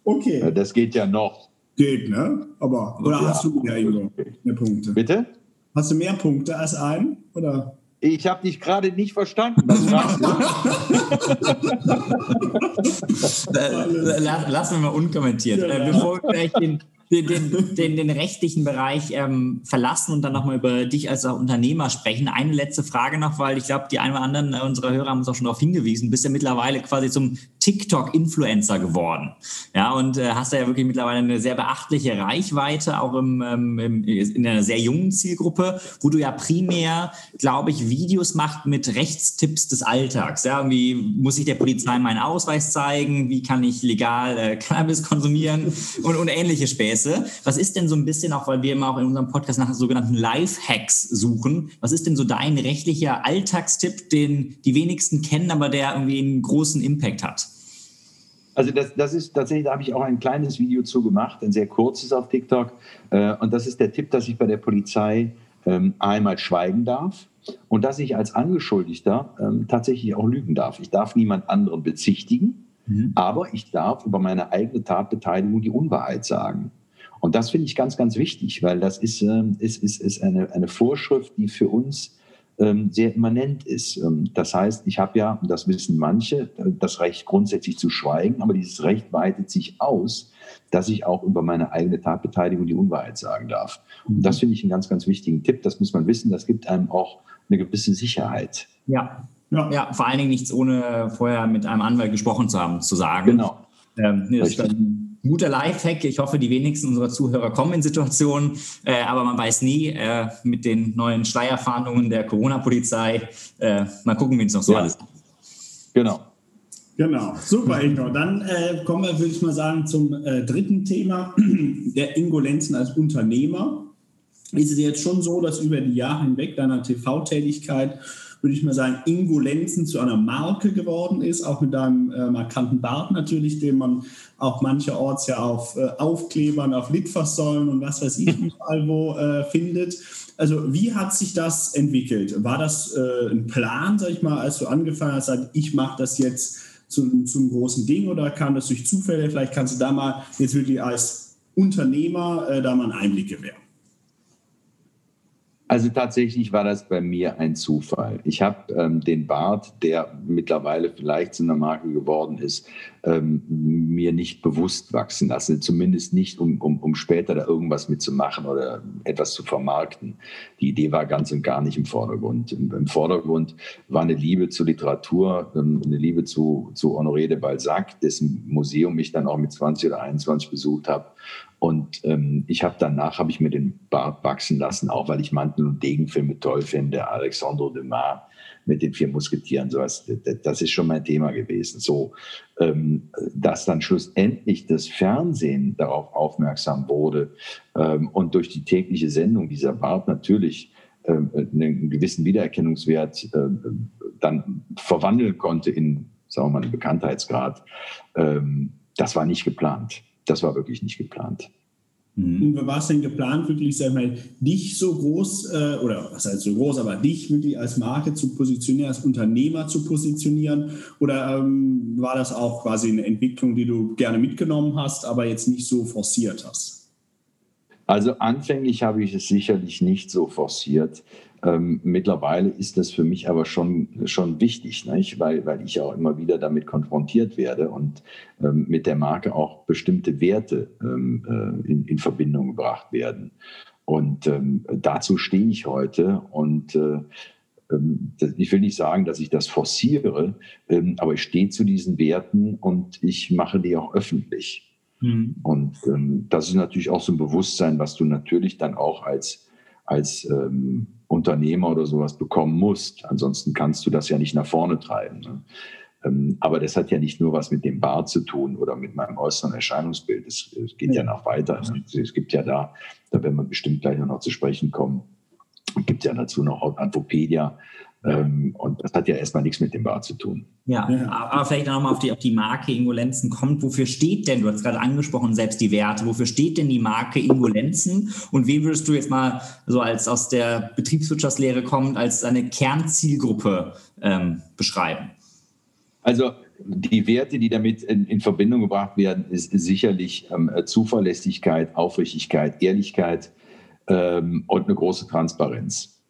Okay. Das geht ja noch. Geht, ne? Aber, oder ja. hast du mehr, Ingo, mehr Punkte? Bitte? Hast du mehr Punkte als einen? Oder? Ich habe dich gerade nicht verstanden. Was Lassen wir mal unkommentiert. Ja. Äh, bevor wir gleich den, den, den, den, den rechtlichen Bereich ähm, verlassen und dann nochmal über dich als Unternehmer sprechen. Eine letzte Frage noch, weil ich glaube, die einen oder anderen unserer Hörer haben uns auch schon darauf hingewiesen. Bist ja mittlerweile quasi zum TikTok-Influencer geworden. Ja, und äh, hast ja wirklich mittlerweile eine sehr beachtliche Reichweite, auch im, ähm, im, in einer sehr jungen Zielgruppe, wo du ja primär, glaube ich, Videos machst mit Rechtstipps des Alltags. Ja, wie muss ich der Polizei meinen Ausweis zeigen? Wie kann ich legal äh, Cannabis konsumieren? Und, und ähnliche Späße. Was ist denn so ein bisschen auch, weil wir immer auch in unserem Podcast nach sogenannten Life-Hacks suchen, was ist denn so dein rechtlicher Alltagstipp, den die wenigsten kennen, aber der irgendwie einen großen Impact hat? Also das, das ist tatsächlich, da habe ich auch ein kleines Video zu gemacht, ein sehr kurzes auf TikTok. Äh, und das ist der Tipp, dass ich bei der Polizei ähm, einmal schweigen darf und dass ich als Angeschuldigter ähm, tatsächlich auch lügen darf. Ich darf niemand anderen bezichtigen, mhm. aber ich darf über meine eigene Tatbeteiligung die Unwahrheit sagen. Und das finde ich ganz, ganz wichtig, weil das ist, ähm, ist, ist, ist eine, eine Vorschrift, die für uns ähm, sehr immanent ist. Ähm, das heißt, ich habe ja, das wissen manche, das Recht grundsätzlich zu schweigen, aber dieses Recht weitet sich aus, dass ich auch über meine eigene Tatbeteiligung die Unwahrheit sagen darf. Und das finde ich einen ganz, ganz wichtigen Tipp. Das muss man wissen. Das gibt einem auch eine gewisse Sicherheit. Ja, ja, ja vor allen Dingen nichts ohne vorher mit einem Anwalt gesprochen zu haben, zu sagen. Genau. Ähm, nee, das guter Lifehack. Ich hoffe, die wenigsten unserer Zuhörer kommen in Situationen, äh, aber man weiß nie äh, mit den neuen Schleierfahndungen der Corona-Polizei. Äh, mal gucken, wie es noch so ja. alles Genau. Genau, super, Ingo. Dann äh, kommen wir, würde ich mal sagen, zum äh, dritten Thema, der Ingolenzen als Unternehmer. Ist es jetzt schon so, dass über die Jahre hinweg deiner TV-Tätigkeit würde ich mal sagen, Ingolenzen zu einer Marke geworden ist, auch mit einem äh, markanten Bart natürlich, den man auch mancherorts ja auf äh, Aufklebern, auf Litfaßsäulen und was weiß ich überall wo äh, findet. Also wie hat sich das entwickelt? War das äh, ein Plan, sag ich mal, als du angefangen hast, sag, ich mache das jetzt zum, zum großen Ding oder kam das durch Zufälle? Vielleicht kannst du da mal jetzt wirklich als Unternehmer äh, da mal einen Einblick gewähren. Also tatsächlich war das bei mir ein Zufall. Ich habe ähm, den Bart, der mittlerweile vielleicht zu einer Marke geworden ist, ähm, mir nicht bewusst wachsen lassen. Zumindest nicht, um, um, um später da irgendwas mitzumachen oder etwas zu vermarkten. Die Idee war ganz und gar nicht im Vordergrund. Im, im Vordergrund war eine Liebe zur Literatur, ähm, eine Liebe zu, zu Honoré de Balzac, dessen Museum ich dann auch mit 20 oder 21 besucht habe und ähm, ich habe danach habe ich mir den Bart wachsen lassen, auch weil ich Mantel- und Degenfilme toll finde. Alexandre Dumas mit den vier Musketieren, sowas. Das ist schon mein Thema gewesen. So, ähm, dass dann schlussendlich das Fernsehen darauf aufmerksam wurde ähm, und durch die tägliche Sendung dieser Bart natürlich ähm, einen gewissen Wiedererkennungswert äh, dann verwandeln konnte in, sagen wir mal, einen Bekanntheitsgrad. Ähm, das war nicht geplant das war wirklich nicht geplant. Mhm. Und war es denn geplant, wirklich, sag ich mal, dich so groß, äh, oder was heißt so groß, aber dich wirklich als Marke zu positionieren, als Unternehmer zu positionieren? Oder ähm, war das auch quasi eine Entwicklung, die du gerne mitgenommen hast, aber jetzt nicht so forciert hast? Also anfänglich habe ich es sicherlich nicht so forciert. Ähm, mittlerweile ist das für mich aber schon, schon wichtig, nicht? Weil, weil ich auch immer wieder damit konfrontiert werde und ähm, mit der Marke auch bestimmte Werte ähm, äh, in, in Verbindung gebracht werden. Und ähm, dazu stehe ich heute und äh, ähm, ich will nicht sagen, dass ich das forciere, ähm, aber ich stehe zu diesen Werten und ich mache die auch öffentlich. Mhm. Und das ist natürlich auch so ein Bewusstsein, was du natürlich dann auch als, als ähm, Unternehmer oder sowas bekommen musst. Ansonsten kannst du das ja nicht nach vorne treiben. Ne? Ähm, aber das hat ja nicht nur was mit dem Bart zu tun oder mit meinem äußeren Erscheinungsbild. Es, es geht ja. noch weiter. Es gibt ja da, da werden wir bestimmt gleich noch zu sprechen kommen, gibt ja dazu noch Advopedia. Ähm, und das hat ja erstmal nichts mit dem Bar zu tun. Ja, aber vielleicht nochmal auf die, auf die Marke Ingolenzen kommt. Wofür steht denn, du hast gerade angesprochen, selbst die Werte, wofür steht denn die Marke Ingolenzen? Und wen würdest du jetzt mal so als aus der Betriebswirtschaftslehre kommend als eine Kernzielgruppe ähm, beschreiben? Also die Werte, die damit in, in Verbindung gebracht werden, ist sicherlich ähm, Zuverlässigkeit, Aufrichtigkeit, Ehrlichkeit, ähm, und eine große Transparenz.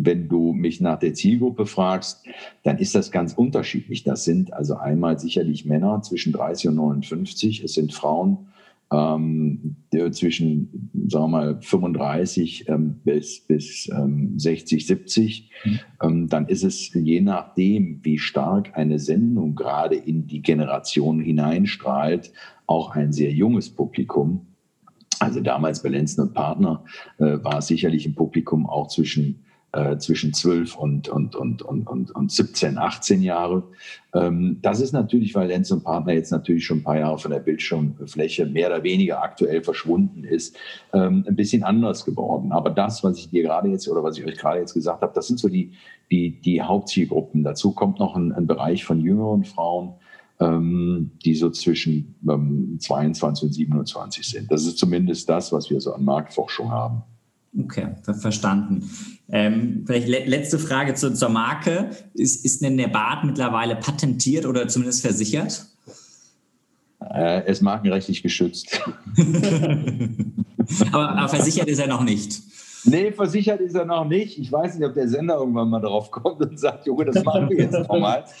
Wenn du mich nach der Zielgruppe fragst, dann ist das ganz unterschiedlich. Das sind also einmal sicherlich Männer zwischen 30 und 59, es sind Frauen ähm, zwischen, sagen wir mal, 35 ähm, bis, bis ähm, 60, 70. Mhm. Ähm, dann ist es je nachdem, wie stark eine Sendung gerade in die Generation hineinstrahlt, auch ein sehr junges Publikum. Also damals bei Lenzen und Partner äh, war es sicherlich im Publikum auch zwischen äh, zwischen 12 und, und, und, und, und, und 17, 18 Jahre. Ähm, das ist natürlich, weil Lenz und Partner jetzt natürlich schon ein paar Jahre von der Bildschirmfläche mehr oder weniger aktuell verschwunden ist, ähm, ein bisschen anders geworden. Aber das, was ich dir gerade jetzt oder was ich euch gerade jetzt gesagt habe, das sind so die, die, die Hauptzielgruppen. Dazu kommt noch ein, ein Bereich von jüngeren Frauen, ähm, die so zwischen ähm, 22 und 27 sind. Das ist zumindest das, was wir so an Marktforschung haben. Okay, verstanden. Ähm, vielleicht le letzte Frage zu, zur Marke. Ist, ist denn der Bart mittlerweile patentiert oder zumindest versichert? Äh, er ist markenrechtlich geschützt. aber, aber versichert ist er noch nicht. Nee, versichert ist er noch nicht. Ich weiß nicht, ob der Sender irgendwann mal drauf kommt und sagt, Junge, das machen wir jetzt nochmal.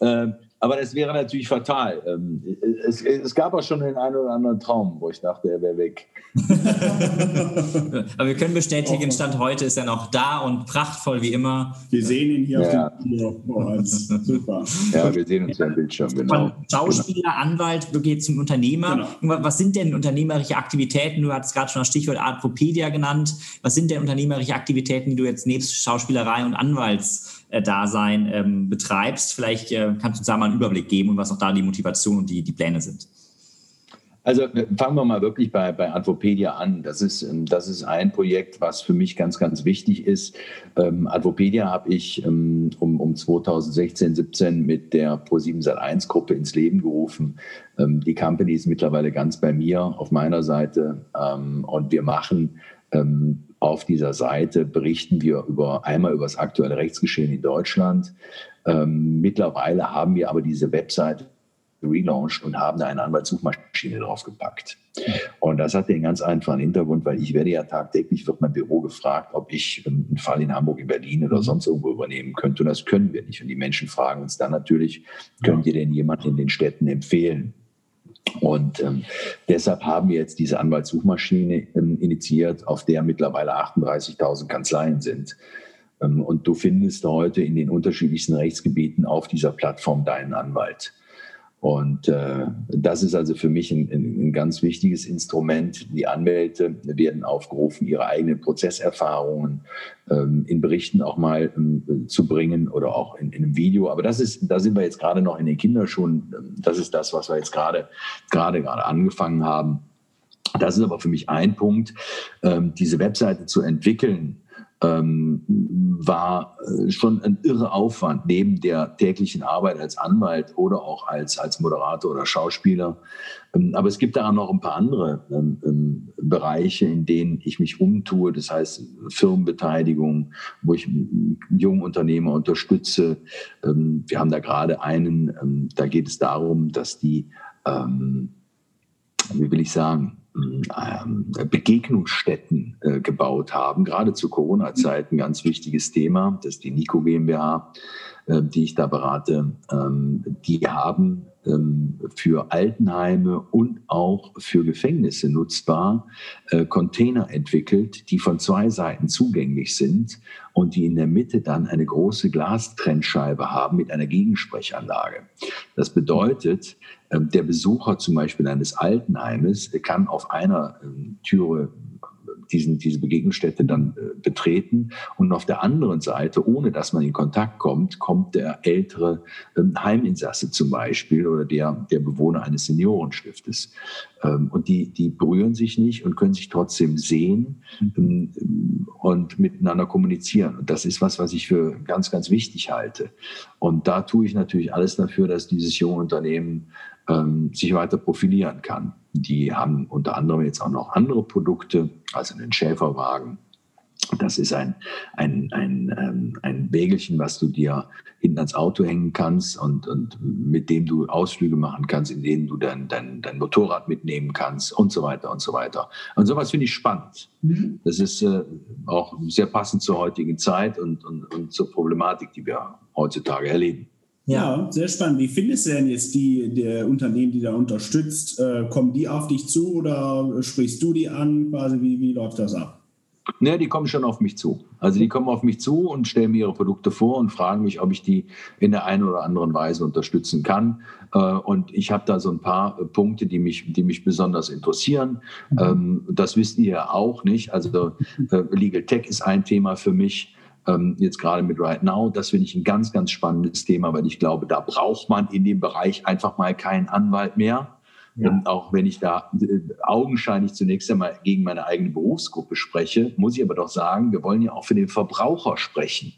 Ähm, aber das wäre natürlich fatal. Ähm, es, es, gab auch schon den einen oder anderen Traum, wo ich dachte, er wäre weg. Aber wir können bestätigen, Stand heute ist er noch da und prachtvoll wie immer. Wir sehen ihn hier ja. auf dem Video. Oh, super. Ja, wir sehen uns ja im Bildschirm, genau. Von Schauspieler, Anwalt, du gehst zum Unternehmer. Genau. Was sind denn unternehmerische Aktivitäten? Du hast gerade schon das Stichwort Artpopedia genannt. Was sind denn unternehmerische Aktivitäten, die du jetzt nebst Schauspielerei und Anwaltsdasein ähm, betreibst? Vielleicht äh, kannst du uns da mal einen Überblick geben und was auch da die Motivation und die, die Pläne sind. Also äh, fangen wir mal wirklich bei, bei Advopedia an. Das ist, ähm, das ist ein Projekt, was für mich ganz, ganz wichtig ist. Ähm, Advopedia habe ich ähm, um, um 2016, 17 mit der Pro7 Sat1 Gruppe ins Leben gerufen. Ähm, die Company ist mittlerweile ganz bei mir, auf meiner Seite. Ähm, und wir machen ähm, auf dieser Seite berichten wir über einmal über das aktuelle Rechtsgeschehen in Deutschland. mittlerweile haben wir aber diese Webseite relaunched und haben da eine Anwaltssuchmaschine draufgepackt. Und das hat den ganz einfachen Hintergrund, weil ich werde ja tagtäglich, wird mein Büro gefragt, ob ich einen Fall in Hamburg, in Berlin oder sonst irgendwo übernehmen könnte. Und das können wir nicht. Und die Menschen fragen uns dann natürlich, könnt ihr denn jemanden in den Städten empfehlen? Und ähm, deshalb haben wir jetzt diese Anwaltssuchmaschine ähm, initiiert, auf der mittlerweile 38.000 Kanzleien sind. Ähm, und du findest heute in den unterschiedlichsten Rechtsgebieten auf dieser Plattform deinen Anwalt. Und äh, das ist also für mich ein, ein, ganz wichtiges Instrument. Die Anwälte werden aufgerufen, ihre eigenen Prozesserfahrungen ähm, in Berichten auch mal ähm, zu bringen oder auch in, in, einem Video. Aber das ist, da sind wir jetzt gerade noch in den Kinderschuhen. Das ist das, was wir jetzt gerade gerade gerade angefangen haben. Das ist aber für mich ein Punkt, ähm, diese Webseite zu entwickeln ähm, war äh, schon ein irre Aufwand neben der täglichen Arbeit als Anwalt oder auch als, als Moderator oder Schauspieler. Ähm, aber es gibt da auch noch ein paar andere ähm, ähm Bereiche, in denen ich mich umtue. Das heißt Firmenbeteiligung, wo ich junge Unternehmer unterstütze. Ähm, wir haben da gerade einen, ähm, da geht es darum, dass die, wie will ich sagen, Begegnungsstätten äh, gebaut haben, gerade zu Corona-Zeiten ein ganz wichtiges Thema. Das ist die Nico GmbH, äh, die ich da berate. Ähm, die haben ähm, für Altenheime und auch für Gefängnisse nutzbar äh, Container entwickelt, die von zwei Seiten zugänglich sind und die in der Mitte dann eine große Glastrennscheibe haben mit einer Gegensprechanlage. Das bedeutet, ähm, der Besucher zum Beispiel eines Altenheimes kann auf einer ähm, Türe diesen, diese Begegnungsstätte dann äh, betreten. Und auf der anderen Seite, ohne dass man in Kontakt kommt, kommt der ältere ähm, Heiminsasse zum Beispiel oder der, der Bewohner eines Seniorenstiftes. Ähm, und die, die berühren sich nicht und können sich trotzdem sehen ähm, und miteinander kommunizieren. Und das ist was, was ich für ganz, ganz wichtig halte. Und da tue ich natürlich alles dafür, dass dieses junge Unternehmen ähm, sich weiter profilieren kann. Die haben unter anderem jetzt auch noch andere Produkte, also einen Schäferwagen. Das ist ein, ein, ein, ähm, ein Wägelchen, was du dir hinten ans Auto hängen kannst und, und mit dem du Ausflüge machen kannst, in denen du dein, dein, dein Motorrad mitnehmen kannst und so weiter und so weiter. Und sowas finde ich spannend. Mhm. Das ist äh, auch sehr passend zur heutigen Zeit und, und, und zur Problematik, die wir heutzutage erleben. Ja. ja, sehr spannend. Wie findest du denn jetzt die, die Unternehmen, die da unterstützt? Äh, kommen die auf dich zu oder sprichst du die an? Quasi, wie, wie läuft das ab? Ne, die kommen schon auf mich zu. Also die kommen auf mich zu und stellen mir ihre Produkte vor und fragen mich, ob ich die in der einen oder anderen Weise unterstützen kann. Äh, und ich habe da so ein paar Punkte, die mich, die mich besonders interessieren. Mhm. Ähm, das wisst ihr ja auch nicht. Also äh, Legal Tech ist ein Thema für mich ähm, jetzt gerade mit Right Now. Das finde ich ein ganz, ganz spannendes Thema, weil ich glaube, da braucht man in dem Bereich einfach mal keinen Anwalt mehr. Ja. Und auch wenn ich da äh, augenscheinlich zunächst einmal gegen meine eigene Berufsgruppe spreche, muss ich aber doch sagen, wir wollen ja auch für den Verbraucher sprechen.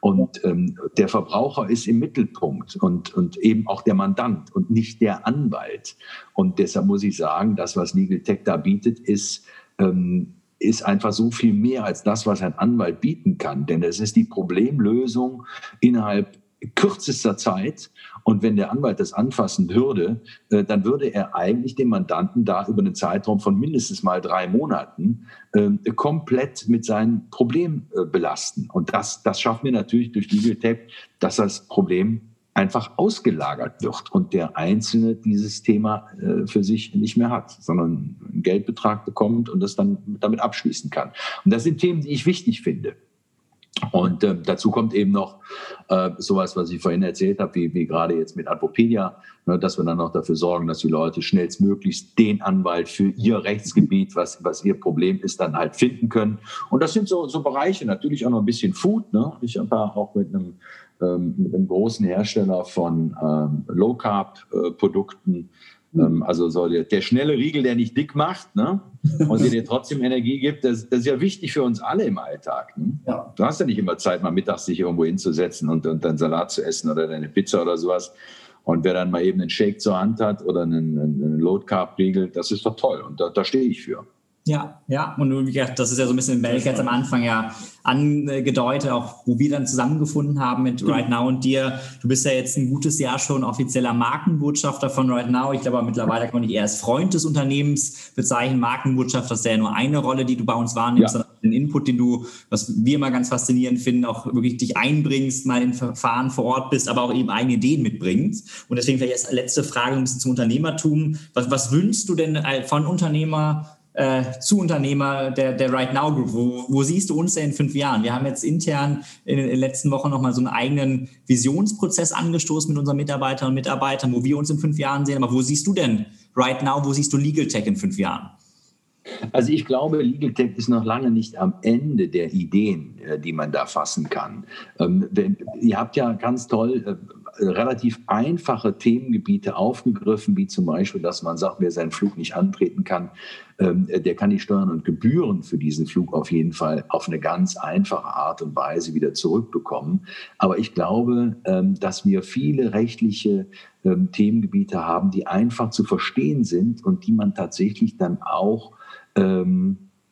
Und ähm, der Verbraucher ist im Mittelpunkt und, und eben auch der Mandant und nicht der Anwalt. Und deshalb muss ich sagen, das, was Legal Tech da bietet, ist ähm, ist einfach so viel mehr als das, was ein Anwalt bieten kann. Denn es ist die Problemlösung innerhalb kürzester Zeit. Und wenn der Anwalt das anfassen würde, äh, dann würde er eigentlich den Mandanten da über einen Zeitraum von mindestens mal drei Monaten äh, komplett mit seinem Problem äh, belasten. Und das, das schaffen wir natürlich durch Legal Tech, dass das Problem einfach ausgelagert wird und der Einzelne dieses Thema äh, für sich nicht mehr hat, sondern einen Geldbetrag bekommt und das dann damit abschließen kann. Und das sind Themen, die ich wichtig finde. Und äh, dazu kommt eben noch äh, sowas, was ich vorhin erzählt habe, wie, wie gerade jetzt mit Advopedia, ne, dass wir dann noch dafür sorgen, dass die Leute schnellstmöglichst den Anwalt für ihr Rechtsgebiet, was, was ihr Problem ist, dann halt finden können. Und das sind so, so Bereiche, natürlich auch noch ein bisschen Food. Ne? Ich habe auch mit einem ähm, mit einem großen Hersteller von ähm, Low-Carb-Produkten. Äh, ähm, also so der, der, schnelle Riegel, der nicht dick macht ne? und der dir trotzdem Energie gibt, das, das, ist ja wichtig für uns alle im Alltag. Ne? Ja. Du hast ja nicht immer Zeit, mal mittags dich irgendwo hinzusetzen und, und deinen Salat zu essen oder deine Pizza oder sowas. Und wer dann mal eben einen Shake zur Hand hat oder einen, einen Low-Carb-Riegel, das ist doch toll und da, da stehe ich für. Ja, ja, und wie gesagt, das ist ja so ein bisschen Belk jetzt am Anfang ja angedeutet, auch wo wir dann zusammengefunden haben mit Right Now und dir. Du bist ja jetzt ein gutes Jahr schon offizieller Markenbotschafter von Right Now. Ich glaube, mittlerweile kann man dich eher als Freund des Unternehmens bezeichnen. Markenbotschafter ist ja nur eine Rolle, die du bei uns wahrnimmst, ja. sondern den Input, den du, was wir immer ganz faszinierend finden, auch wirklich dich einbringst, mal in Verfahren vor Ort bist, aber auch eben eigene Ideen mitbringst. Und deswegen vielleicht als letzte Frage ein bisschen zum Unternehmertum. Was, was wünschst du denn von Unternehmer? Äh, zu Unternehmer der, der Right Now Group. Wo, wo siehst du uns denn in fünf Jahren? Wir haben jetzt intern in den letzten Wochen nochmal so einen eigenen Visionsprozess angestoßen mit unseren Mitarbeiterinnen und Mitarbeitern, wo wir uns in fünf Jahren sehen. Aber wo siehst du denn Right Now, wo siehst du Legal Tech in fünf Jahren? Also ich glaube, Legal Tech ist noch lange nicht am Ende der Ideen, äh, die man da fassen kann. Ähm, ihr habt ja ganz toll äh, relativ einfache Themengebiete aufgegriffen, wie zum Beispiel, dass man sagt, wer seinen Flug nicht antreten kann, ähm, der kann die Steuern und Gebühren für diesen Flug auf jeden Fall auf eine ganz einfache Art und Weise wieder zurückbekommen. Aber ich glaube, ähm, dass wir viele rechtliche ähm, Themengebiete haben, die einfach zu verstehen sind und die man tatsächlich dann auch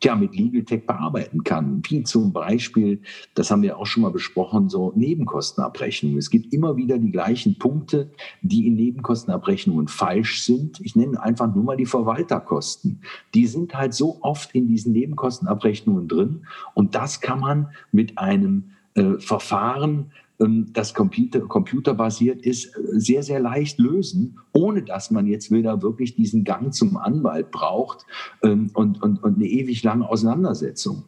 ja, mit Legal Tech bearbeiten kann. Wie zum Beispiel, das haben wir auch schon mal besprochen, so Nebenkostenabrechnungen. Es gibt immer wieder die gleichen Punkte, die in Nebenkostenabrechnungen falsch sind. Ich nenne einfach nur mal die Verwalterkosten. Die sind halt so oft in diesen Nebenkostenabrechnungen drin und das kann man mit einem äh, Verfahren das Computer, computerbasiert ist, sehr, sehr leicht lösen, ohne dass man jetzt wieder wirklich diesen Gang zum Anwalt braucht ähm, und, und, und eine ewig lange Auseinandersetzung.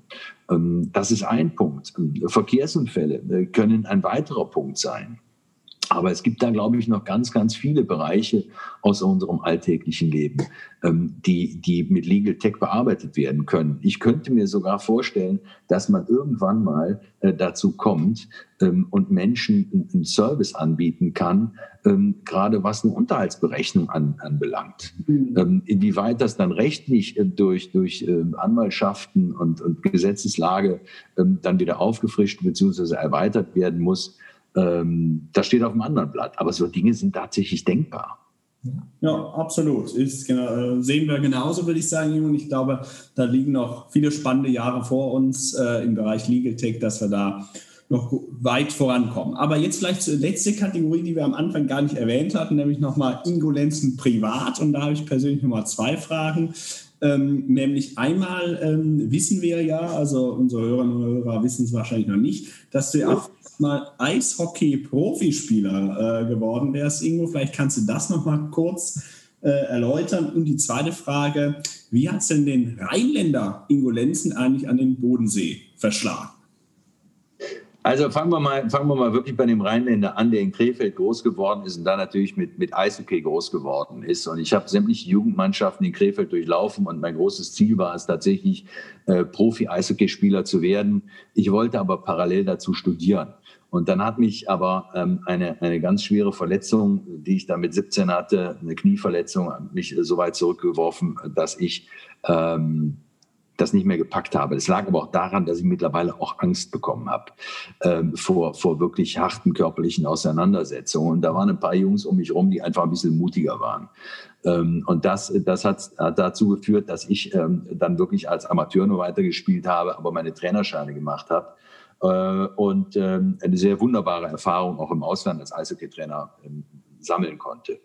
Ähm, das ist ein Punkt. Verkehrsunfälle äh, können ein weiterer Punkt sein. Aber es gibt da, glaube ich, noch ganz, ganz viele Bereiche aus unserem alltäglichen Leben, ähm, die, die mit Legal Tech bearbeitet werden können. Ich könnte mir sogar vorstellen, dass man irgendwann mal äh, dazu kommt ähm, und Menschen einen Service anbieten kann, ähm, gerade was eine Unterhaltsberechnung an, anbelangt. Mhm. inwieweit das dann rechtlich äh, durch, durch Anwaltschaften und, und Gesetzeslage dann wieder aufgefrischt bzw. erweitert werden muss, ähm, das steht auf einem anderen Blatt. Aber so Dinge sind tatsächlich denkbar. Ja, absolut. Ist, genau, sehen wir genauso, würde ich sagen. Und ich glaube, da liegen noch viele spannende Jahre vor uns äh, im Bereich Legal Tech, dass wir da noch weit vorankommen. Aber jetzt vielleicht zur letzte Kategorie, die wir am Anfang gar nicht erwähnt hatten, nämlich nochmal Ingolenzen privat. Und da habe ich persönlich nochmal zwei Fragen. Ähm, nämlich einmal ähm, wissen wir ja, also unsere Hörerinnen und Hörer wissen es wahrscheinlich noch nicht, dass du ja auch mal Eishockey-Profispieler äh, geworden wärst. Ingo, vielleicht kannst du das noch mal kurz äh, erläutern. Und die zweite Frage, wie hat es denn den Rheinländer Ingo Lenzen eigentlich an den Bodensee verschlagen? Also fangen wir, mal, fangen wir mal wirklich bei dem Rheinländer an, der in Krefeld groß geworden ist und da natürlich mit, mit Eishockey groß geworden ist. Und ich habe sämtliche Jugendmannschaften in Krefeld durchlaufen und mein großes Ziel war es tatsächlich, äh, Profi-Eishockeyspieler zu werden. Ich wollte aber parallel dazu studieren. Und dann hat mich aber ähm, eine, eine ganz schwere Verletzung, die ich da mit 17 hatte, eine Knieverletzung, mich so weit zurückgeworfen, dass ich ähm, das nicht mehr gepackt habe. Es lag aber auch daran, dass ich mittlerweile auch Angst bekommen habe ähm, vor, vor wirklich harten körperlichen Auseinandersetzungen. Und da waren ein paar Jungs um mich rum, die einfach ein bisschen mutiger waren. Ähm, und das, das hat, hat, dazu geführt, dass ich ähm, dann wirklich als Amateur nur weitergespielt habe, aber meine Trainerscheine gemacht habe. Äh, und ähm, eine sehr wunderbare Erfahrung auch im Ausland als Eishockey-Trainer ähm, sammeln konnte.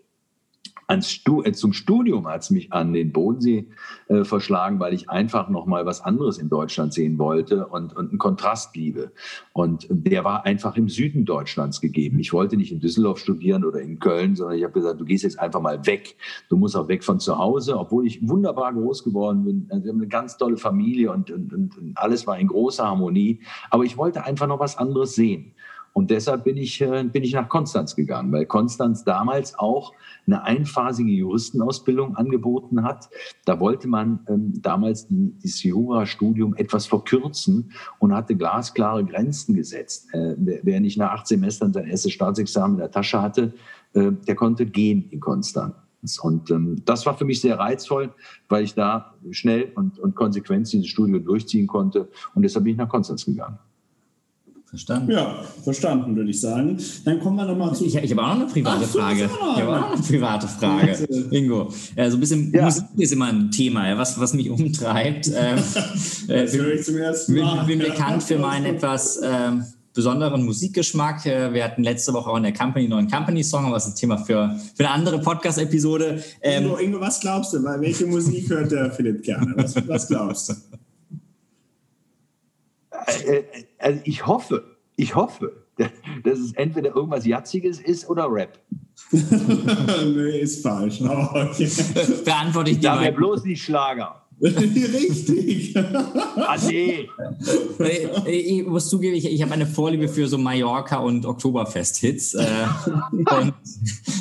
Äh, zum Studium hat es mich an den Bodensee äh, verschlagen, weil ich einfach noch mal was anderes in Deutschland sehen wollte und, und einen Kontrast liebe. Und der war einfach im Süden Deutschlands gegeben. Ich wollte nicht in Düsseldorf studieren oder in Köln, sondern ich habe gesagt, du gehst jetzt einfach mal weg. Du musst auch weg von zu Hause, obwohl ich wunderbar groß geworden bin. Also wir haben eine ganz tolle Familie und, und, und alles war in großer Harmonie. Aber ich wollte einfach noch was anderes sehen. Und deshalb bin ich, äh, bin ich nach Konstanz gegangen, weil Konstanz damals auch eine einphasige Juristenausbildung angeboten hat. Da wollte man ähm, damals die, das Jurastudium etwas verkürzen und hatte glasklare Grenzen gesetzt. Äh, wer, nicht nach acht Semestern sein erstes Staatsexamen in der Tasche hatte, äh, der konnte gehen in Konstanz. Und ähm, das war für mich sehr reizvoll, weil ich da schnell und, und konsequent dieses Studium durchziehen konnte. Und deshalb bin ich nach Konstanz gegangen. Verstanden? Ja, verstanden, würde ich sagen. Dann kommen wir nochmal zu. Ich, ich habe auch noch eine private Ach, Frage. Ich habe auch noch eine private Frage. Ingo, ja, so ein bisschen ja. Musik ist immer ein Thema, was, was mich umtreibt. ähm, das höre ich zum ersten Mal. Ich bin, bin bekannt für meinen etwas ähm, besonderen Musikgeschmack. Äh, wir hatten letzte Woche auch in der Company einen neuen Company-Song, aber das ist ein Thema für, für eine andere Podcast-Episode. Ähm, Ingo, Ingo, was glaubst du? Welche Musik hört der Philipp gerne? Was, was glaubst du? Äh, äh, also ich hoffe, ich hoffe, dass es entweder irgendwas Jatziges ist oder Rap. nee, ist falsch. okay. Beantworte ich dir. Da wäre bloß nicht Schlager. Richtig. ah, nee. Ich muss zugeben, ich, ich habe eine Vorliebe für so Mallorca- und Oktoberfest-Hits. Äh, und,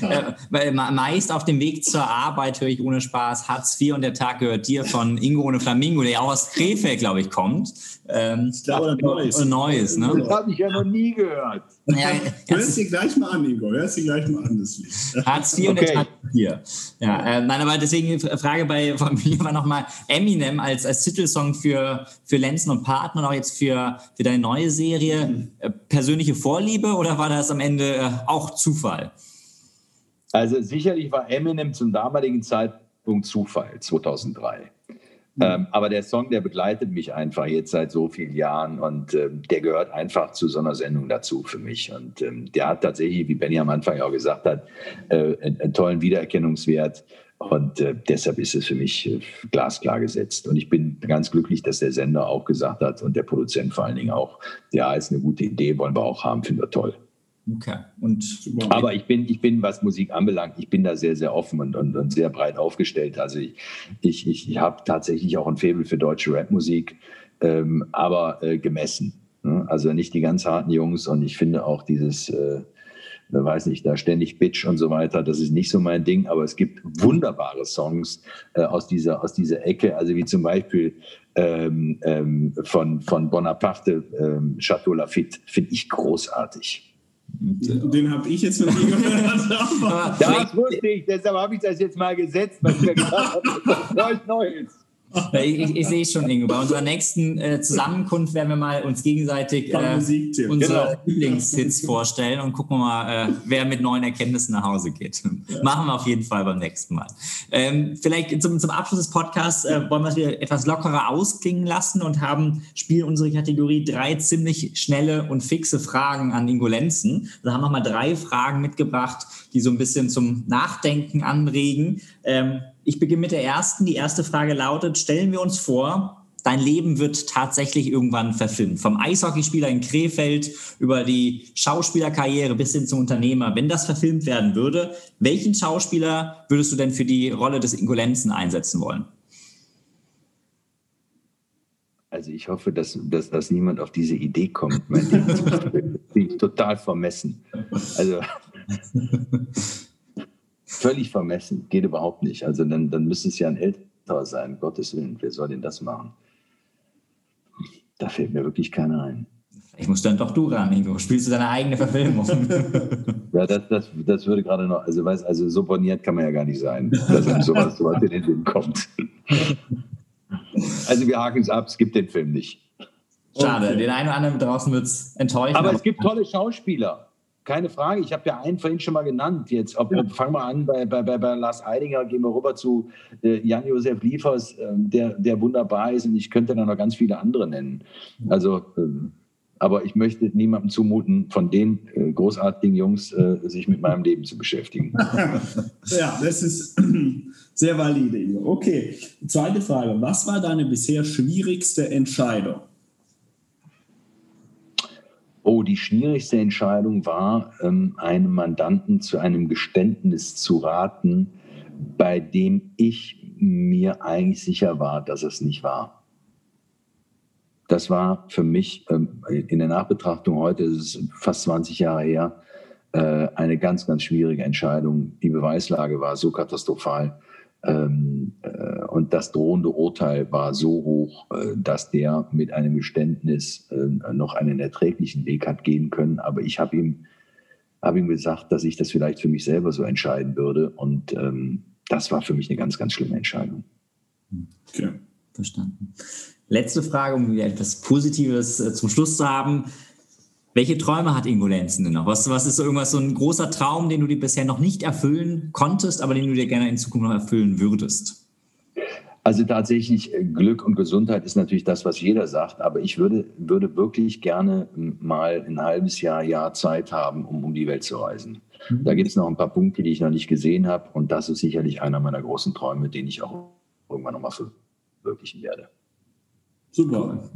äh, weil meist auf dem Weg zur Arbeit höre ich ohne Spaß Hartz IV und der Tag gehört dir von Ingo ohne Flamingo, der auch aus Krefeld, glaube ich, kommt. Ähm, ich glaube, Neues. Neues ne? Das habe ich ja noch nie gehört. Ja, Hörst dir gleich mal an, Ingo. Hörst dir gleich mal an, das Lied. Hartz IV okay. und der Tag hier. Ja, äh, nein, aber deswegen Frage bei von mir war nochmal Eminem als, als Titelsong für, für Lenzen und Partner und auch jetzt für, für deine neue Serie. Mhm. persönliche Vorliebe oder war das am Ende äh, auch Zufall? Also sicherlich war Eminem zum damaligen Zeitpunkt Zufall, 2003. Mhm. Ähm, aber der Song, der begleitet mich einfach jetzt seit so vielen Jahren und ähm, der gehört einfach zu so einer Sendung dazu für mich. Und ähm, der hat tatsächlich, wie Benny am Anfang auch gesagt hat, äh, einen, einen, tollen Wiedererkennungswert. Und äh, deshalb ist es für mich äh, glasklar gesetzt. Und ich bin ganz glücklich, dass der Sender auch gesagt hat und der Produzent vor allen Dingen auch, ja, ist eine gute Idee, wollen wir auch haben, finden wir toll. Okay. Und Aber ich bin, ich bin, was Musik anbelangt, ich bin da sehr, sehr offen und, und, und sehr breit aufgestellt. Also ich, ich, ich habe tatsächlich auch ein Faible für deutsche Rapmusik, ähm, aber äh, gemessen. Ne? Also nicht die ganz harten Jungs und ich finde auch dieses, äh, weiß nicht, da ständig Bitch und so weiter, das ist nicht so mein Ding, aber es gibt wunderbare Songs äh, aus, dieser, aus dieser Ecke, also wie zum Beispiel ähm, ähm, von, von Bonaparte, ähm, Chateau Lafitte, finde ich großartig. Den habe ich jetzt noch nie gehört. das wusste ich, deshalb habe ich das jetzt mal gesetzt, was mir gedacht habe. Neues. Ich, ich, ich sehe schon, Ingo. Bei unserer nächsten äh, Zusammenkunft werden wir mal uns gegenseitig äh, unsere genau. Lieblingshits vorstellen und gucken mal, äh, wer mit neuen Erkenntnissen nach Hause geht. Ja. Machen wir auf jeden Fall beim nächsten Mal. Ähm, vielleicht zum, zum Abschluss des Podcasts äh, wollen wir es wieder etwas lockerer ausklingen lassen und haben, spielen unsere Kategorie drei ziemlich schnelle und fixe Fragen an Ingo Lenzen. Da haben wir mal drei Fragen mitgebracht, die so ein bisschen zum Nachdenken anregen. Ähm, ich beginne mit der ersten. Die erste Frage lautet, stellen wir uns vor, dein Leben wird tatsächlich irgendwann verfilmt. Vom Eishockeyspieler in Krefeld über die Schauspielerkarriere bis hin zum Unternehmer. Wenn das verfilmt werden würde, welchen Schauspieler würdest du denn für die Rolle des Ingolenzen einsetzen wollen? Also ich hoffe, dass, dass, dass niemand auf diese Idee kommt. Mein Leben zu total vermessen. Also völlig vermessen, geht überhaupt nicht. Also dann, dann müsste es ja ein älterer sein, Gottes Willen, wer soll denn das machen? Da fällt mir wirklich keiner ein. Ich muss dann doch du ran, Ingo. Spielst du deine eigene Verfilmung? ja, das, das, das würde gerade noch, also weißt, also so boniert kann man ja gar nicht sein, dass einem sowas, sowas in den Sinn kommt. also wir haken es ab, es gibt den Film nicht. Schade, okay. den einen oder anderen draußen wird es enttäuschen. Aber es gibt tolle Schauspieler keine Frage. Ich habe ja einen vorhin schon mal genannt. Jetzt ob, ja. fangen wir an bei, bei, bei, Lars Eidinger, gehen wir rüber zu äh, Jan-Josef Liefers, äh, der, der wunderbar ist. Und ich könnte dann noch ganz viele andere nennen. Also, äh, aber ich möchte niemandem zumuten, von den äh, großartigen Jungs äh, sich mit meinem Leben zu beschäftigen. ja, das ist sehr valide. Okay, zweite Frage. Was war deine bisher schwierigste Entscheidung? Oh, die schwierigste Entscheidung war, ähm, einem Mandanten zu einem Geständnis zu raten, bei dem ich mir eigentlich sicher war, dass es nicht war. Das war für mich ähm, in der Nachbetrachtung heute, ist es fast 20 Jahre her, äh, eine ganz, ganz schwierige Entscheidung. Die Beweislage war so katastrophal, ähm, äh, und das drohende Urteil war so hoch, äh, dass der mit einem Geständnis äh, noch einen erträglichen Weg hat gehen können. Aber ich habe ihm, hab ihm gesagt, dass ich das vielleicht für mich selber so entscheiden würde. Und ähm, das war für mich eine ganz, ganz schlimme Entscheidung. Okay. Verstanden. Letzte Frage, um etwas Positives zum Schluss zu haben. Welche Träume hat Ingo Lenzen denn noch? Was, was ist so irgendwas, so ein großer Traum, den du dir bisher noch nicht erfüllen konntest, aber den du dir gerne in Zukunft noch erfüllen würdest? Also tatsächlich, äh, Glück und Gesundheit ist natürlich das, was jeder sagt, aber ich würde, würde wirklich gerne mal ein halbes Jahr, Jahr Zeit haben, um um die Welt zu reisen. Mhm. Da gibt es noch ein paar Punkte, die ich noch nicht gesehen habe und das ist sicherlich einer meiner großen Träume, den ich auch irgendwann nochmal verwirklichen werde. Super.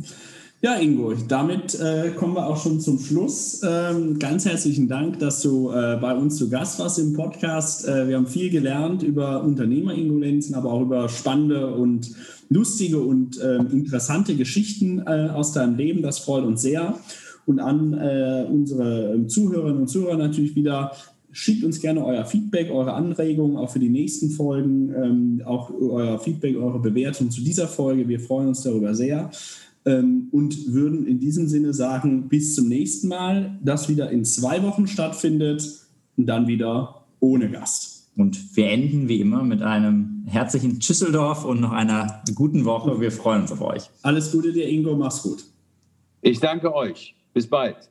Ja, Ingo, damit äh, kommen wir auch schon zum Schluss. Ähm, ganz herzlichen Dank, dass du äh, bei uns zu Gast warst im Podcast. Äh, wir haben viel gelernt über Unternehmeringolenzen, aber auch über spannende und lustige und ähm, interessante Geschichten äh, aus deinem Leben. Das freut uns sehr. Und an äh, unsere Zuhörerinnen und Zuhörer natürlich wieder Schickt uns gerne euer Feedback, eure Anregungen, auch für die nächsten Folgen, ähm, auch euer Feedback, eure Bewertung zu dieser Folge. Wir freuen uns darüber sehr ähm, und würden in diesem Sinne sagen, bis zum nächsten Mal, das wieder in zwei Wochen stattfindet und dann wieder ohne Gast. Und wir enden wie immer mit einem herzlichen Tschüsseldorf und noch einer guten Woche. Wir freuen uns auf euch. Alles Gute dir, Ingo. Mach's gut. Ich danke euch. Bis bald.